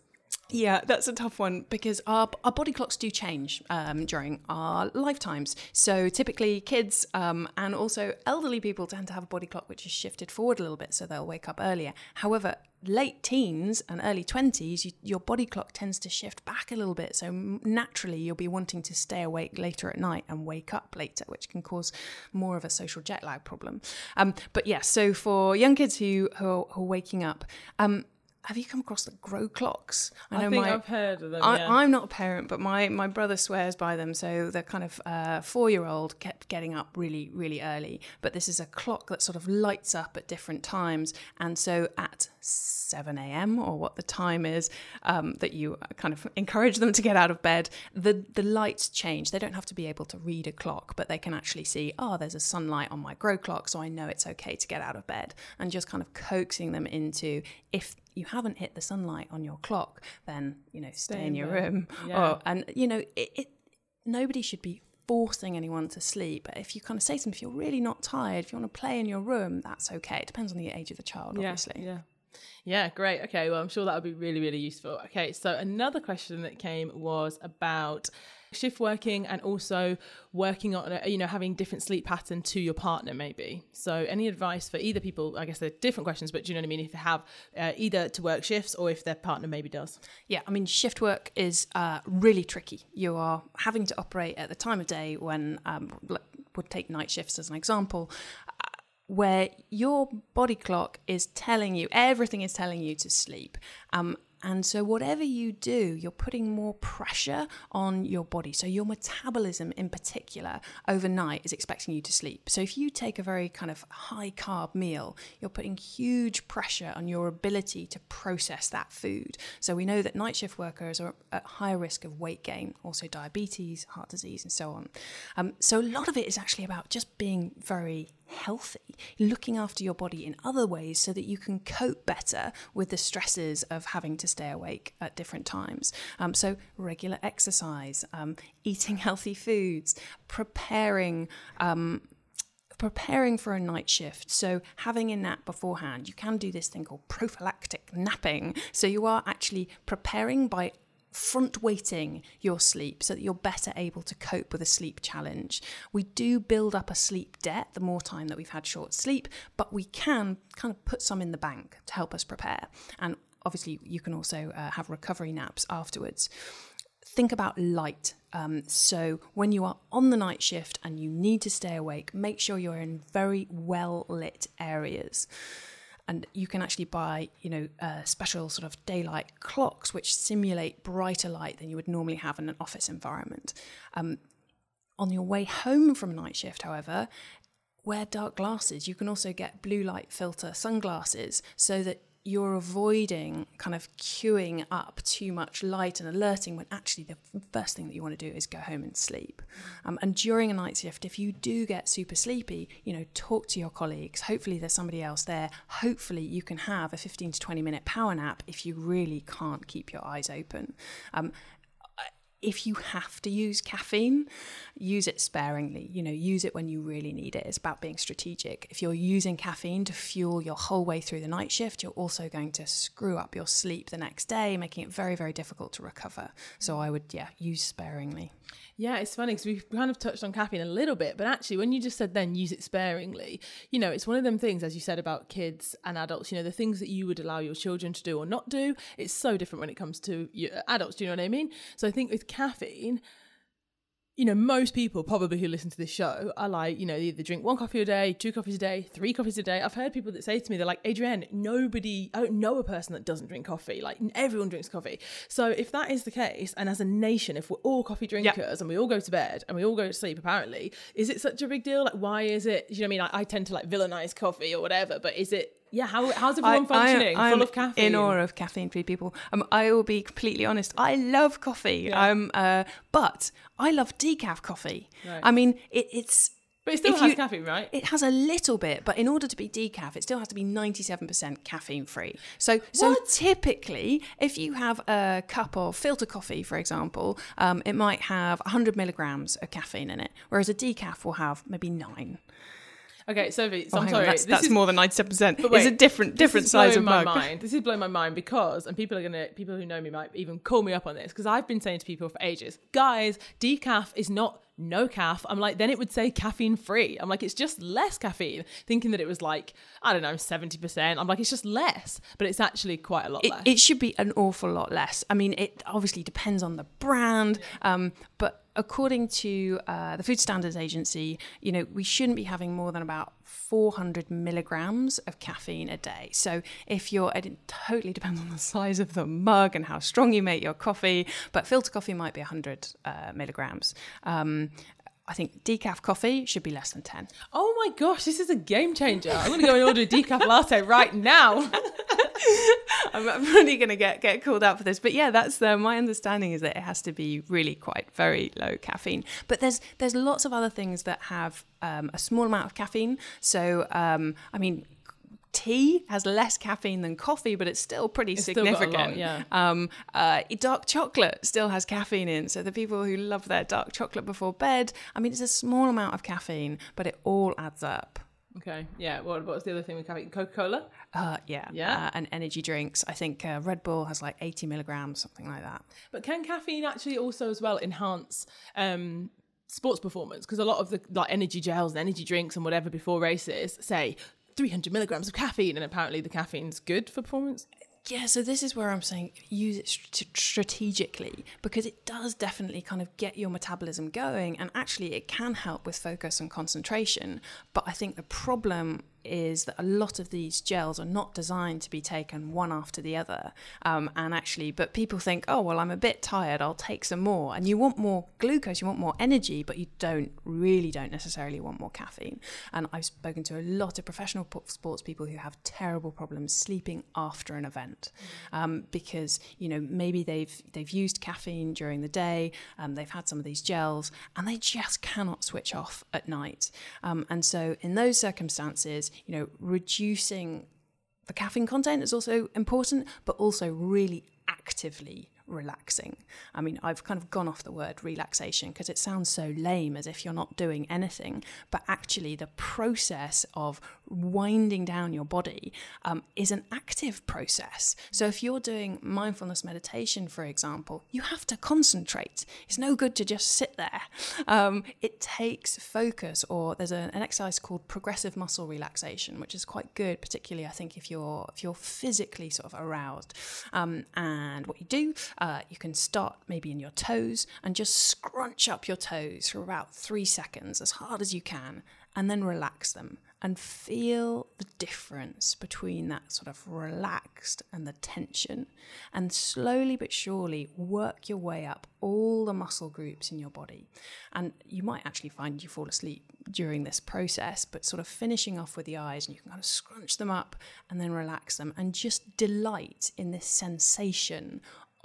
Yeah, that's a tough one because our, our body clocks do change um, during our lifetimes. So typically, kids um, and also elderly people tend to have a body clock which is shifted forward a little bit, so they'll wake up earlier. However, late teens and early 20s, you, your body clock tends to shift back a little bit. So naturally, you'll be wanting to stay awake later at night and wake up later, which can cause more of a social jet lag problem. Um, but yeah, so for young kids who, who, are, who are waking up, um, have you come across the grow clocks? I know I think my, I've heard of them. I, am not a parent, but my, my brother swears by them. So the kind of uh, four year old kept getting up really, really early. But this is a clock that sort of lights up at different times. And so at 7 a.m. or what the time is um, that you kind of encourage them to get out of bed, the, the lights change. They don't have to be able to read a clock, but they can actually see, oh, there's a sunlight on my grow clock. So I know it's okay to get out of bed. And just kind of coaxing them into if you haven't hit the sunlight on your clock, then you know stay, stay in your there. room. Yeah. Or, and you know it, it, nobody should be forcing anyone to sleep. But if you kind of say to them, if you're really not tired, if you want to play in your room, that's okay. It depends on the age of the child, yeah, obviously. Yeah. Yeah, great. Okay, well, I'm sure that would be really, really useful. Okay, so another question that came was about shift working and also working on you know having different sleep pattern to your partner maybe. So any advice for either people i guess they're different questions but do you know what i mean? If they have uh, either to work shifts or if their partner maybe does. Yeah i mean shift work is uh, really tricky. You are having to operate at the time of day when um, would take night shifts as an example where your body clock is telling you everything is telling you to sleep. Um, and so, whatever you do, you're putting more pressure on your body. So, your metabolism in particular overnight is expecting you to sleep. So, if you take a very kind of high carb meal, you're putting huge pressure on your ability to process that food. So, we know that night shift workers are at higher risk of weight gain, also diabetes, heart disease, and so on. Um, so, a lot of it is actually about just being very healthy, looking after your body in other ways so that you can cope better with the stresses of having to stay awake at different times. Um, so, regular exercise, um, eating [LAUGHS] healthy foods, preparing. Um, preparing for a night shift. So, having a nap beforehand, you can do this thing called prophylactic napping. So, you are actually preparing by front weighting your sleep so that you're better able to cope with a sleep challenge. We do build up a sleep debt the more time that we've had short sleep, but we can kind of put some in the bank to help us prepare. And obviously, you can also uh, have recovery naps afterwards. Think about light. Um, so, when you are on the night shift and you need to stay awake, make sure you're in very well lit areas and you can actually buy you know uh, special sort of daylight clocks which simulate brighter light than you would normally have in an office environment. Um, on your way home from night shift however wear dark glasses. You can also get blue light filter sunglasses so that you're avoiding kind of queuing up too much light and alerting when actually the first thing that you want to do is go home and sleep. Um, and during a night shift, if you do get super sleepy, you know, talk to your colleagues. Hopefully, there's somebody else there. Hopefully, you can have a 15 to 20 minute power nap if you really can't keep your eyes open. Um, if you have to use caffeine, use it sparingly. You know, use it when you really need it. It's about being strategic. If you're using caffeine to fuel your whole way through the night shift, you're also going to screw up your sleep the next day, making it very, very difficult to recover. So I would, yeah, use sparingly. Yeah, it's funny because we've kind of touched on caffeine a little bit, but actually, when you just said then use it sparingly, you know, it's one of them things, as you said about kids and adults, you know, the things that you would allow your children to do or not do, it's so different when it comes to adults. Do you know what I mean? So I think with caffeine, you know, most people probably who listen to this show are like, you know, either drink one coffee a day, two coffees a day, three coffees a day. I've heard people that say to me, they're like, Adrienne, nobody, I don't know a person that doesn't drink coffee. Like everyone drinks coffee. So if that is the case, and as a nation, if we're all coffee drinkers and we all go to bed and we all go to sleep, apparently, is it such a big deal? Like, why is it, you know, I mean, I, I tend to like villainize coffee or whatever, but is it, Yeah, how, how's everyone functioning? I, Full of caffeine. In awe of caffeine-free people. Um, I will be completely honest. I love coffee. Yeah. Um, uh, but I love decaf coffee. Right. I mean, it, it's But it still if has you- caffeine, right? It has a little bit, but in order to be decaf, it still has to be 97% caffeine free. So, so typically, if you have a cup of filter coffee, for example, um, it might have 100 milligrams of caffeine in it, whereas a decaf will have maybe nine. Okay, Sophie, so Oh, I'm sorry. that's, this that's is, more than 97%. But it's a different different size of blowing mug. my mind. This is blowing my mind because, and people are gonna, people who know me might even call me up on this because I've been saying to people for ages, guys, decaf is not no calf. I'm like, then it would say caffeine free. I'm like, it's just less caffeine. Thinking that it was like, I don't know, 70%. I'm like, it's just less, but it's actually quite a lot it, less. it should be an awful lot less. I mean, it obviously depends on the brand, um, but according to uh, the Food Standards Agency, you know, we shouldn't be having more than about 400 milligrams of caffeine a day. So if you're, it totally depends on the size of the mug and how strong you make your coffee, but filter coffee might be 100 uh, milligrams. Um, I think decaf coffee should be less than 10. oh my gosh, this is a game changer. I'm going to go and order a decaf latte right now. [LAUGHS] [LAUGHS] I'm, I'm really going to get get called out for this, but yeah, that's uh, my understanding is that it has to be really quite very low caffeine. But there's there's lots of other things that have um, a small amount of caffeine. So um, I mean. Tea has less caffeine than coffee, but it's still pretty still got a lot, significant. yeah. Um, uh, dark chocolate still has caffeine in, so the people who love their dark chocolate before bed, I mean, it's a small amount of caffeine, but it all adds up. Okay, yeah. What, what's the other thing with caffeine? Coca Cola? Uh, yeah, Yeah. uh, and energy drinks. I think uh, Red Bull has like 80 milligrams, something like that. But can caffeine actually also as well enhance um, sports performance? Because a lot of the like energy gels and energy drinks and whatever before races say 300 milligrams of caffeine, and apparently the caffeine's good for performance. Yeah, so this is where I'm saying use it st- strategically because it does definitely kind of get your metabolism going and actually it can help with focus and concentration. But I think the problem is that a lot of these gels are not designed to be taken one after the other. Um, and actually, but people think, oh, well, I'm a bit tired, I'll take some more. And you want more glucose, you want more energy, but you don't really don't necessarily want more caffeine. And I've spoken to a lot of professional sports people who have terrible problems sleeping after an event um, because you know maybe they've they've used caffeine during the day, um, they've had some of these gels, and they just cannot switch off at night. Um, and so in those circumstances, you know, reducing the caffeine content is also important, but also really actively relaxing. I mean, I've kind of gone off the word relaxation because it sounds so lame as if you're not doing anything, but actually, the process of winding down your body um, is an active process. So, if you're doing mindfulness meditation, for example, you have to concentrate. It's no good to just sit there. Um, it takes focus, or there's a, an exercise called progressive muscle relaxation, which is quite good, particularly I think if you're if you're physically sort of aroused. Um, and what you do, uh, you can start maybe in your toes and just scrunch up your toes for about three seconds, as hard as you can, and then relax them and feel the difference between that sort of relaxed and the tension. And slowly but surely work your way up all the muscle groups in your body. And you might actually find you fall asleep during this process, but sort of finishing off with the eyes, and you can kind of scrunch them up and then relax them and just delight in this sensation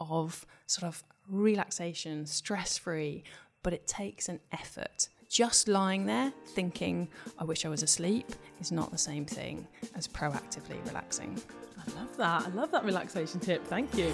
of sort of relaxation, stress free, but it takes an effort. Just lying there thinking, I wish I was asleep, is not the same thing as proactively relaxing. I love that. I love that relaxation tip. Thank you.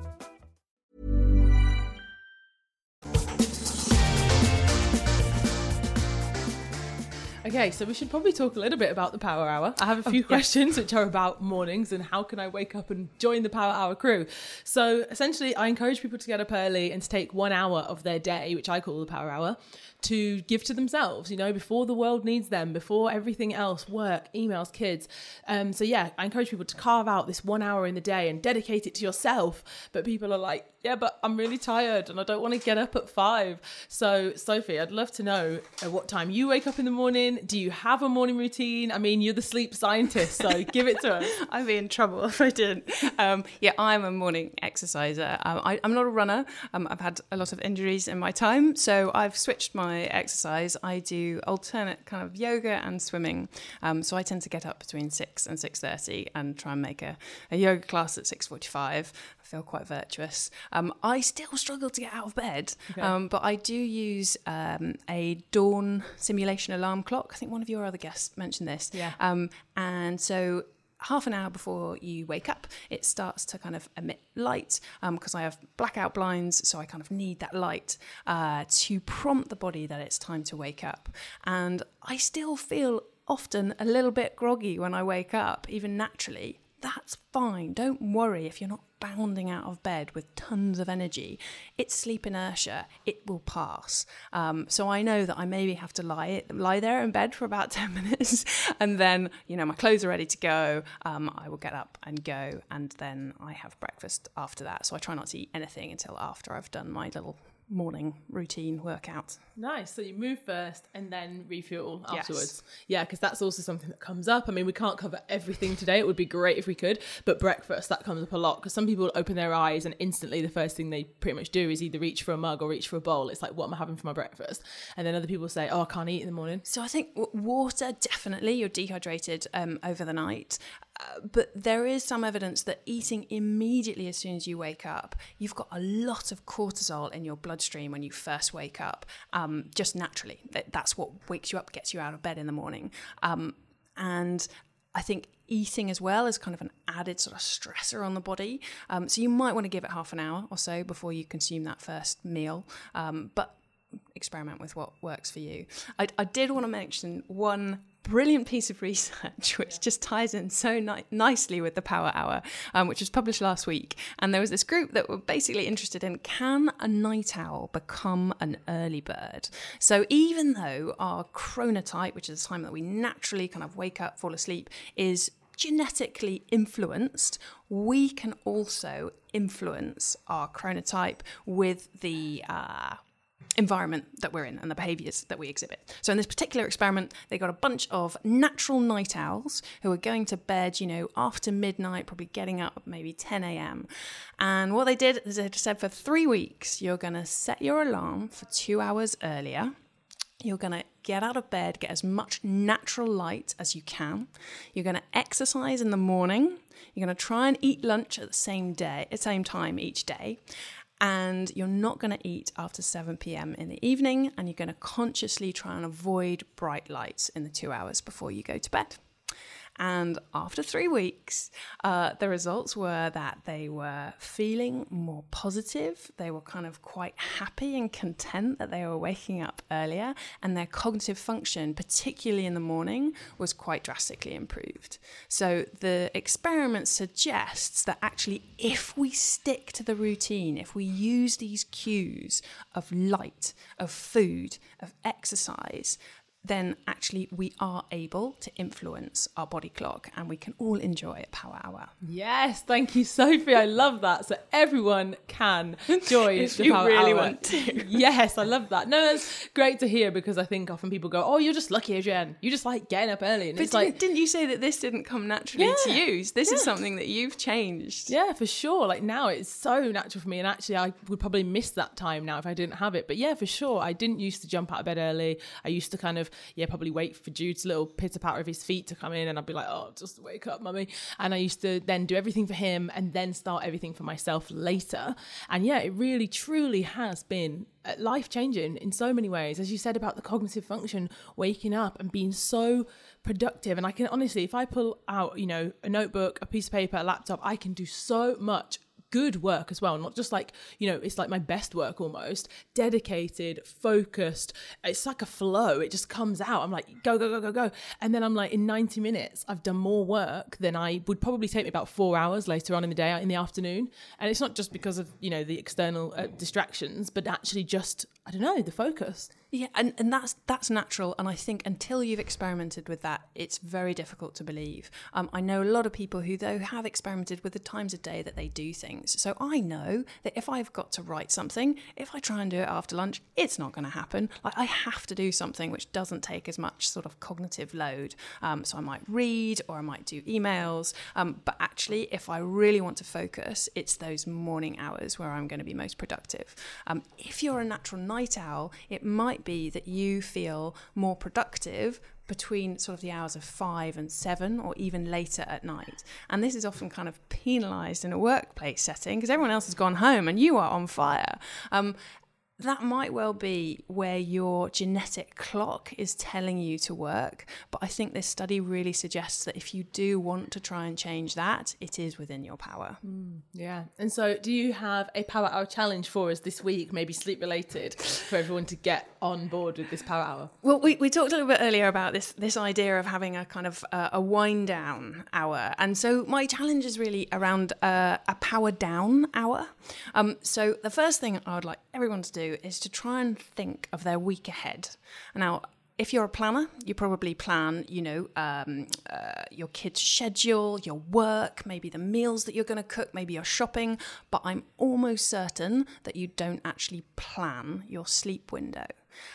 Okay, so we should probably talk a little bit about the Power Hour. I have a oh, few questions which are about mornings and how can I wake up and join the Power Hour crew. So essentially, I encourage people to get up early and to take one hour of their day, which I call the Power Hour, to give to themselves, you know, before the world needs them, before everything else, work, emails, kids. Um, so yeah, I encourage people to carve out this one hour in the day and dedicate it to yourself. But people are like, yeah, but I'm really tired and I don't want to get up at five. So, Sophie, I'd love to know at what time you wake up in the morning. Do you have a morning routine? I mean, you're the sleep scientist, so [LAUGHS] give it to us. I'd be in trouble if I didn't. Um, yeah, I'm a morning exerciser. Um, I, am not a runner. Um, I've had a lot of injuries in my time, so I've switched my exercise. I do alternate kind of yoga and swimming. Um, so I tend to get up between six and six thirty and try and make a, a yoga class at six forty-five I feel quite virtuous. Um, I still struggle to get out of bed, okay. um, but I do use um, a dawn simulation alarm clock. I think one of your other guests mentioned this. Yeah. Um, and so half an hour before you wake up, it starts to kind of emit light because um, I have blackout blinds, so I kind of need that light uh, to prompt the body that it's time to wake up. And I still feel often a little bit groggy when I wake up, even naturally. That's fine. Don't worry if you're not bounding out of bed with tons of energy, it's sleep inertia. It will pass. Um, so I know that I maybe have to lie lie there in bed for about [LAUGHS] ten minutes, and then you know my clothes are ready to go. Um, I will get up and go, and then I have breakfast after that. So I try not to eat anything until after I've done my little morning routine workout. Nice. So you move first and then refuel afterwards. Yes. Yeah, because that's also something that comes up. I mean, we can't cover everything today. It would be great if we could, but breakfast that comes up a lot because some people open their eyes and instantly the first thing they pretty much do is either reach for a mug or reach for a bowl. It's like, what am I having for my breakfast? And then other people say, oh, I can't eat in the morning. So I think water definitely. You're dehydrated um, over the night. But there is some evidence that eating immediately as soon as you wake up, you've got a lot of cortisol in your bloodstream when you first wake up, um, just naturally. That, that's what wakes you up, gets you out of bed in the morning. Um, and I think eating as well is kind of an added sort of stressor on the body. Um, so you might want to give it half an hour or so before you consume that first meal. Um, but experiment with what works for you. I, I did want to mention one brilliant piece of [LAUGHS] research which just ties in so ni- nicely with the Power Hour, um, which was published last week. And there was this group that were basically interested in can a night owl become an early bird? So even though our chronotype, which is the time that we naturally kind of wake up, fall asleep, is genetically influenced, we can also influence our chronotype with the uh, environment that we're in and the behaviors that we exhibit. So in this particular experiment, they got a bunch of natural night owls who are going to bed, you know, after midnight, probably getting up maybe 10 a.m. And what they did is they said for three weeks, you're going to set your alarm for two hours earlier. You're going to get out of bed, get as much natural light as you can. You're going to exercise in the morning. You're going to try and eat lunch at the same day, at the same time each day and you're not going to eat after 7 p.m. in the evening, and you're going to consciously try and avoid bright lights in the two hours before you go to bed. And after three weeks, uh, the results were that they were feeling more positive. They were kind of quite happy and content that they were waking up earlier, and their cognitive function, particularly in the morning, was quite drastically improved. So the experiment suggests that actually, if we stick to the routine, if we use these cues of light, of food, of exercise, then actually we are able to influence our body clock and we can all enjoy a power hour. Yes, thank you, Sophie. I love that. So everyone can join if the you power really hour. want to. [LAUGHS] yes, I love that. No, that's great to hear because I think often people go, "Oh, you're just lucky, Adrienne. You just like getting up early." And but it's didn't, like, didn't you say that this didn't come naturally Yeah, to you? This is something that you've changed. Yeah, for sure. Like now it's so natural for me. And actually, I would probably miss that time now if I didn't have it. But yeah, for sure. I didn't used to jump out of bed early. I used to kind of, yeah, probably wait for Jude's little pitter patter of his feet to come in. And I'd be like, oh, just wake up, mummy. And I used to then do everything for him and then start everything for myself later. And yeah, it really, truly has been uh, life changing in so many ways. As you said about the cognitive function, waking up and being so productive. And I can honestly, if I pull out, you know, a notebook, a piece of paper, a laptop, I can do so much good work as well, not just like, you know, it's like my best work almost, dedicated, focused. It's like a flow. It just comes out. I'm like, go, go, go, go, go. And then I'm like, in 90 minutes, I've done more work than I would probably take me about four hours later on in the day, in the afternoon. And it's not just because of, you know, the external uh, distractions, but actually just, I don't know, the focus. Yeah, and, and that's that's natural. And I think until you've experimented with that, it's very difficult to believe. Um, I know a lot of people who, though, have experimented with the times of day that they do things. So I know that if I've got to write something, if I try and do it after lunch, it's not going to happen. Like I have to do something which doesn't take as much sort of cognitive load. Um, so I might read or I might do emails. Um, but actually, if I really want to focus, it's those morning hours where I'm going to be most productive. Um, if you're a natural night owl, it might might be that you feel more productive between sort of the hours of five and seven or even later at night. And this is often kind of penalized in a workplace setting because everyone else has gone home and you are on fire. Um, that might well be where your genetic clock is telling you to work. But I think this study really suggests that if you do want to try and change that, it is within your power. Mm, yeah. And so, do you have a power hour challenge for us this week, maybe sleep related, for everyone to get on board with this power hour? Well, we, we talked a little bit earlier about this this idea of having a kind of uh, a wind down hour. And so, my challenge is really around uh, a power down hour. Um, so, the first thing I would like everyone to do is to try and think of their week ahead. Now, if you're a planner, you probably plan, you know, um, uh, your kids' schedule, your work, maybe the meals that you're going to cook, maybe your shopping. But I'm almost certain that you don't actually plan your sleep window.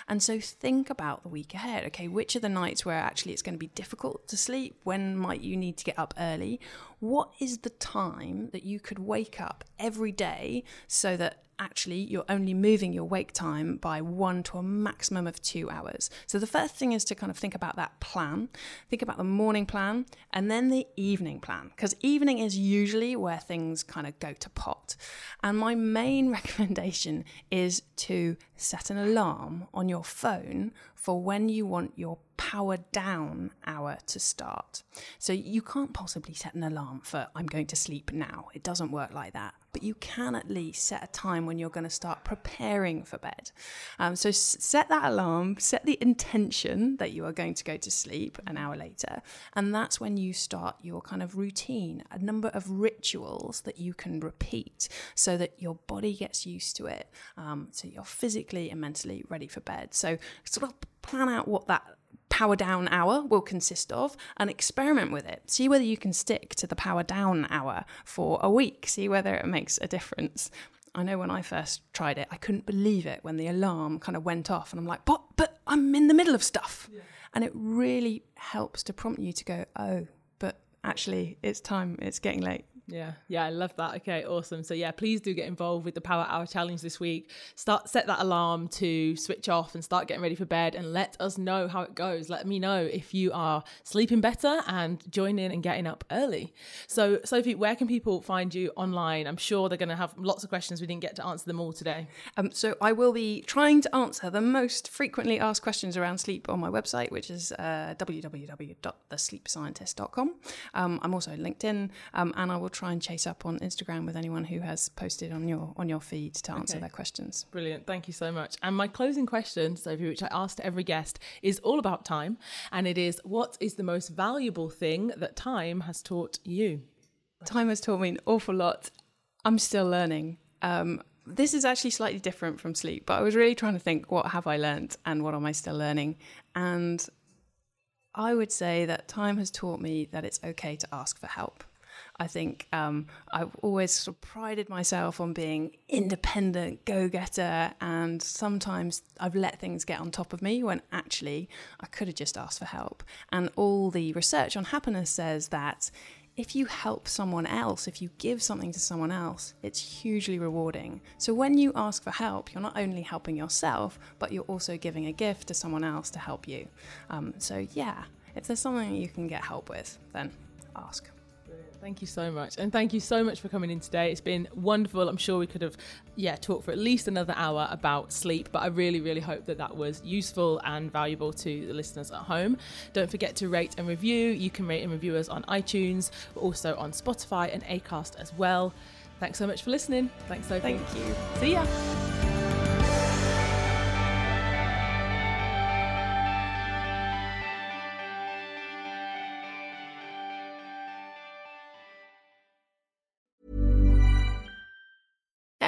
And so think about the week ahead. Okay, which are the nights where actually it's going to be difficult to sleep? When might you need to get up early? What is the time that you could wake up every day so that actually you're only moving your wake time by one to a maximum of two hours. So the first thing is to kind of think about that plan, think about the morning plan, and then the evening plan, because evening is usually where things kind of go to pot. And my main [LAUGHS] recommendation is to set an alarm on your phone for when you want your power down hour to start. So you can't possibly set an alarm for I'm going to sleep now. It doesn't work like that but you can at least set a time when you're going to start preparing for bed. Um, so set that alarm, set the intention that you are going to go to sleep an hour later, and that's when you start your kind of routine, a number of rituals that you can repeat so that your body gets used to it, um, so you're physically and mentally ready for bed. So sort of plan out what that power down hour will consist of and experiment with it. See whether you can stick to the power down hour for a week, see whether it makes a difference. I know when I first tried it, I couldn't believe it when the alarm kind of went off, and I'm like, but, but I'm in the middle of stuff. Yeah. And it really helps to prompt you to go, oh, but actually, it's time, it's getting late. Yeah, yeah, I love that. Okay, awesome. So yeah, please do get involved with the Power Hour challenge this week. Start set that alarm to switch off and start getting ready for bed and let us know how it goes. Let me know if you are sleeping better and join in and getting up early. So Sophie, where can people find you online? I'm sure they're going to have lots of questions. We didn't get to answer them all today. Um, so I will be trying to answer the most frequently asked questions around sleep on my website, which is uh, www.thesleepscientist.com. Um, I'm also on LinkedIn, um, and I will try and chase up on Instagram with anyone who has posted on your on your feed to answer okay. their questions. Brilliant, thank you so much. And my closing question, Sophie, which I asked every guest, is all about time, and it is: what is the most valuable thing that time has taught you? Time has taught me an awful lot. I'm still learning. Um, this is actually slightly different from sleep, but I was really trying to think what have I learned and what am I still learning? And I would say that time has taught me that it's okay to ask for help. I think um, I've always sort of prided myself on being independent, go getter, and sometimes I've let things get on top of me when actually I could have just asked for help. And all the research on happiness says that if you help someone else, if you give something to someone else, it's hugely rewarding. So when you ask for help, you're not only helping yourself, but you're also giving a gift to someone else to help you. Um, so, yeah, if there's something you can get help with, then ask. Thank you so much. And thank you so much for coming in today. It's been wonderful. I'm sure we could have, yeah, talked for at least another hour about sleep, but I really, really hope that that was useful and valuable to the listeners at home. Don't forget to rate and review. You can rate and review us on iTunes, but also on Spotify and Acast as well. Thanks so much for listening. Thanks, Sophie. Thank you. See ya.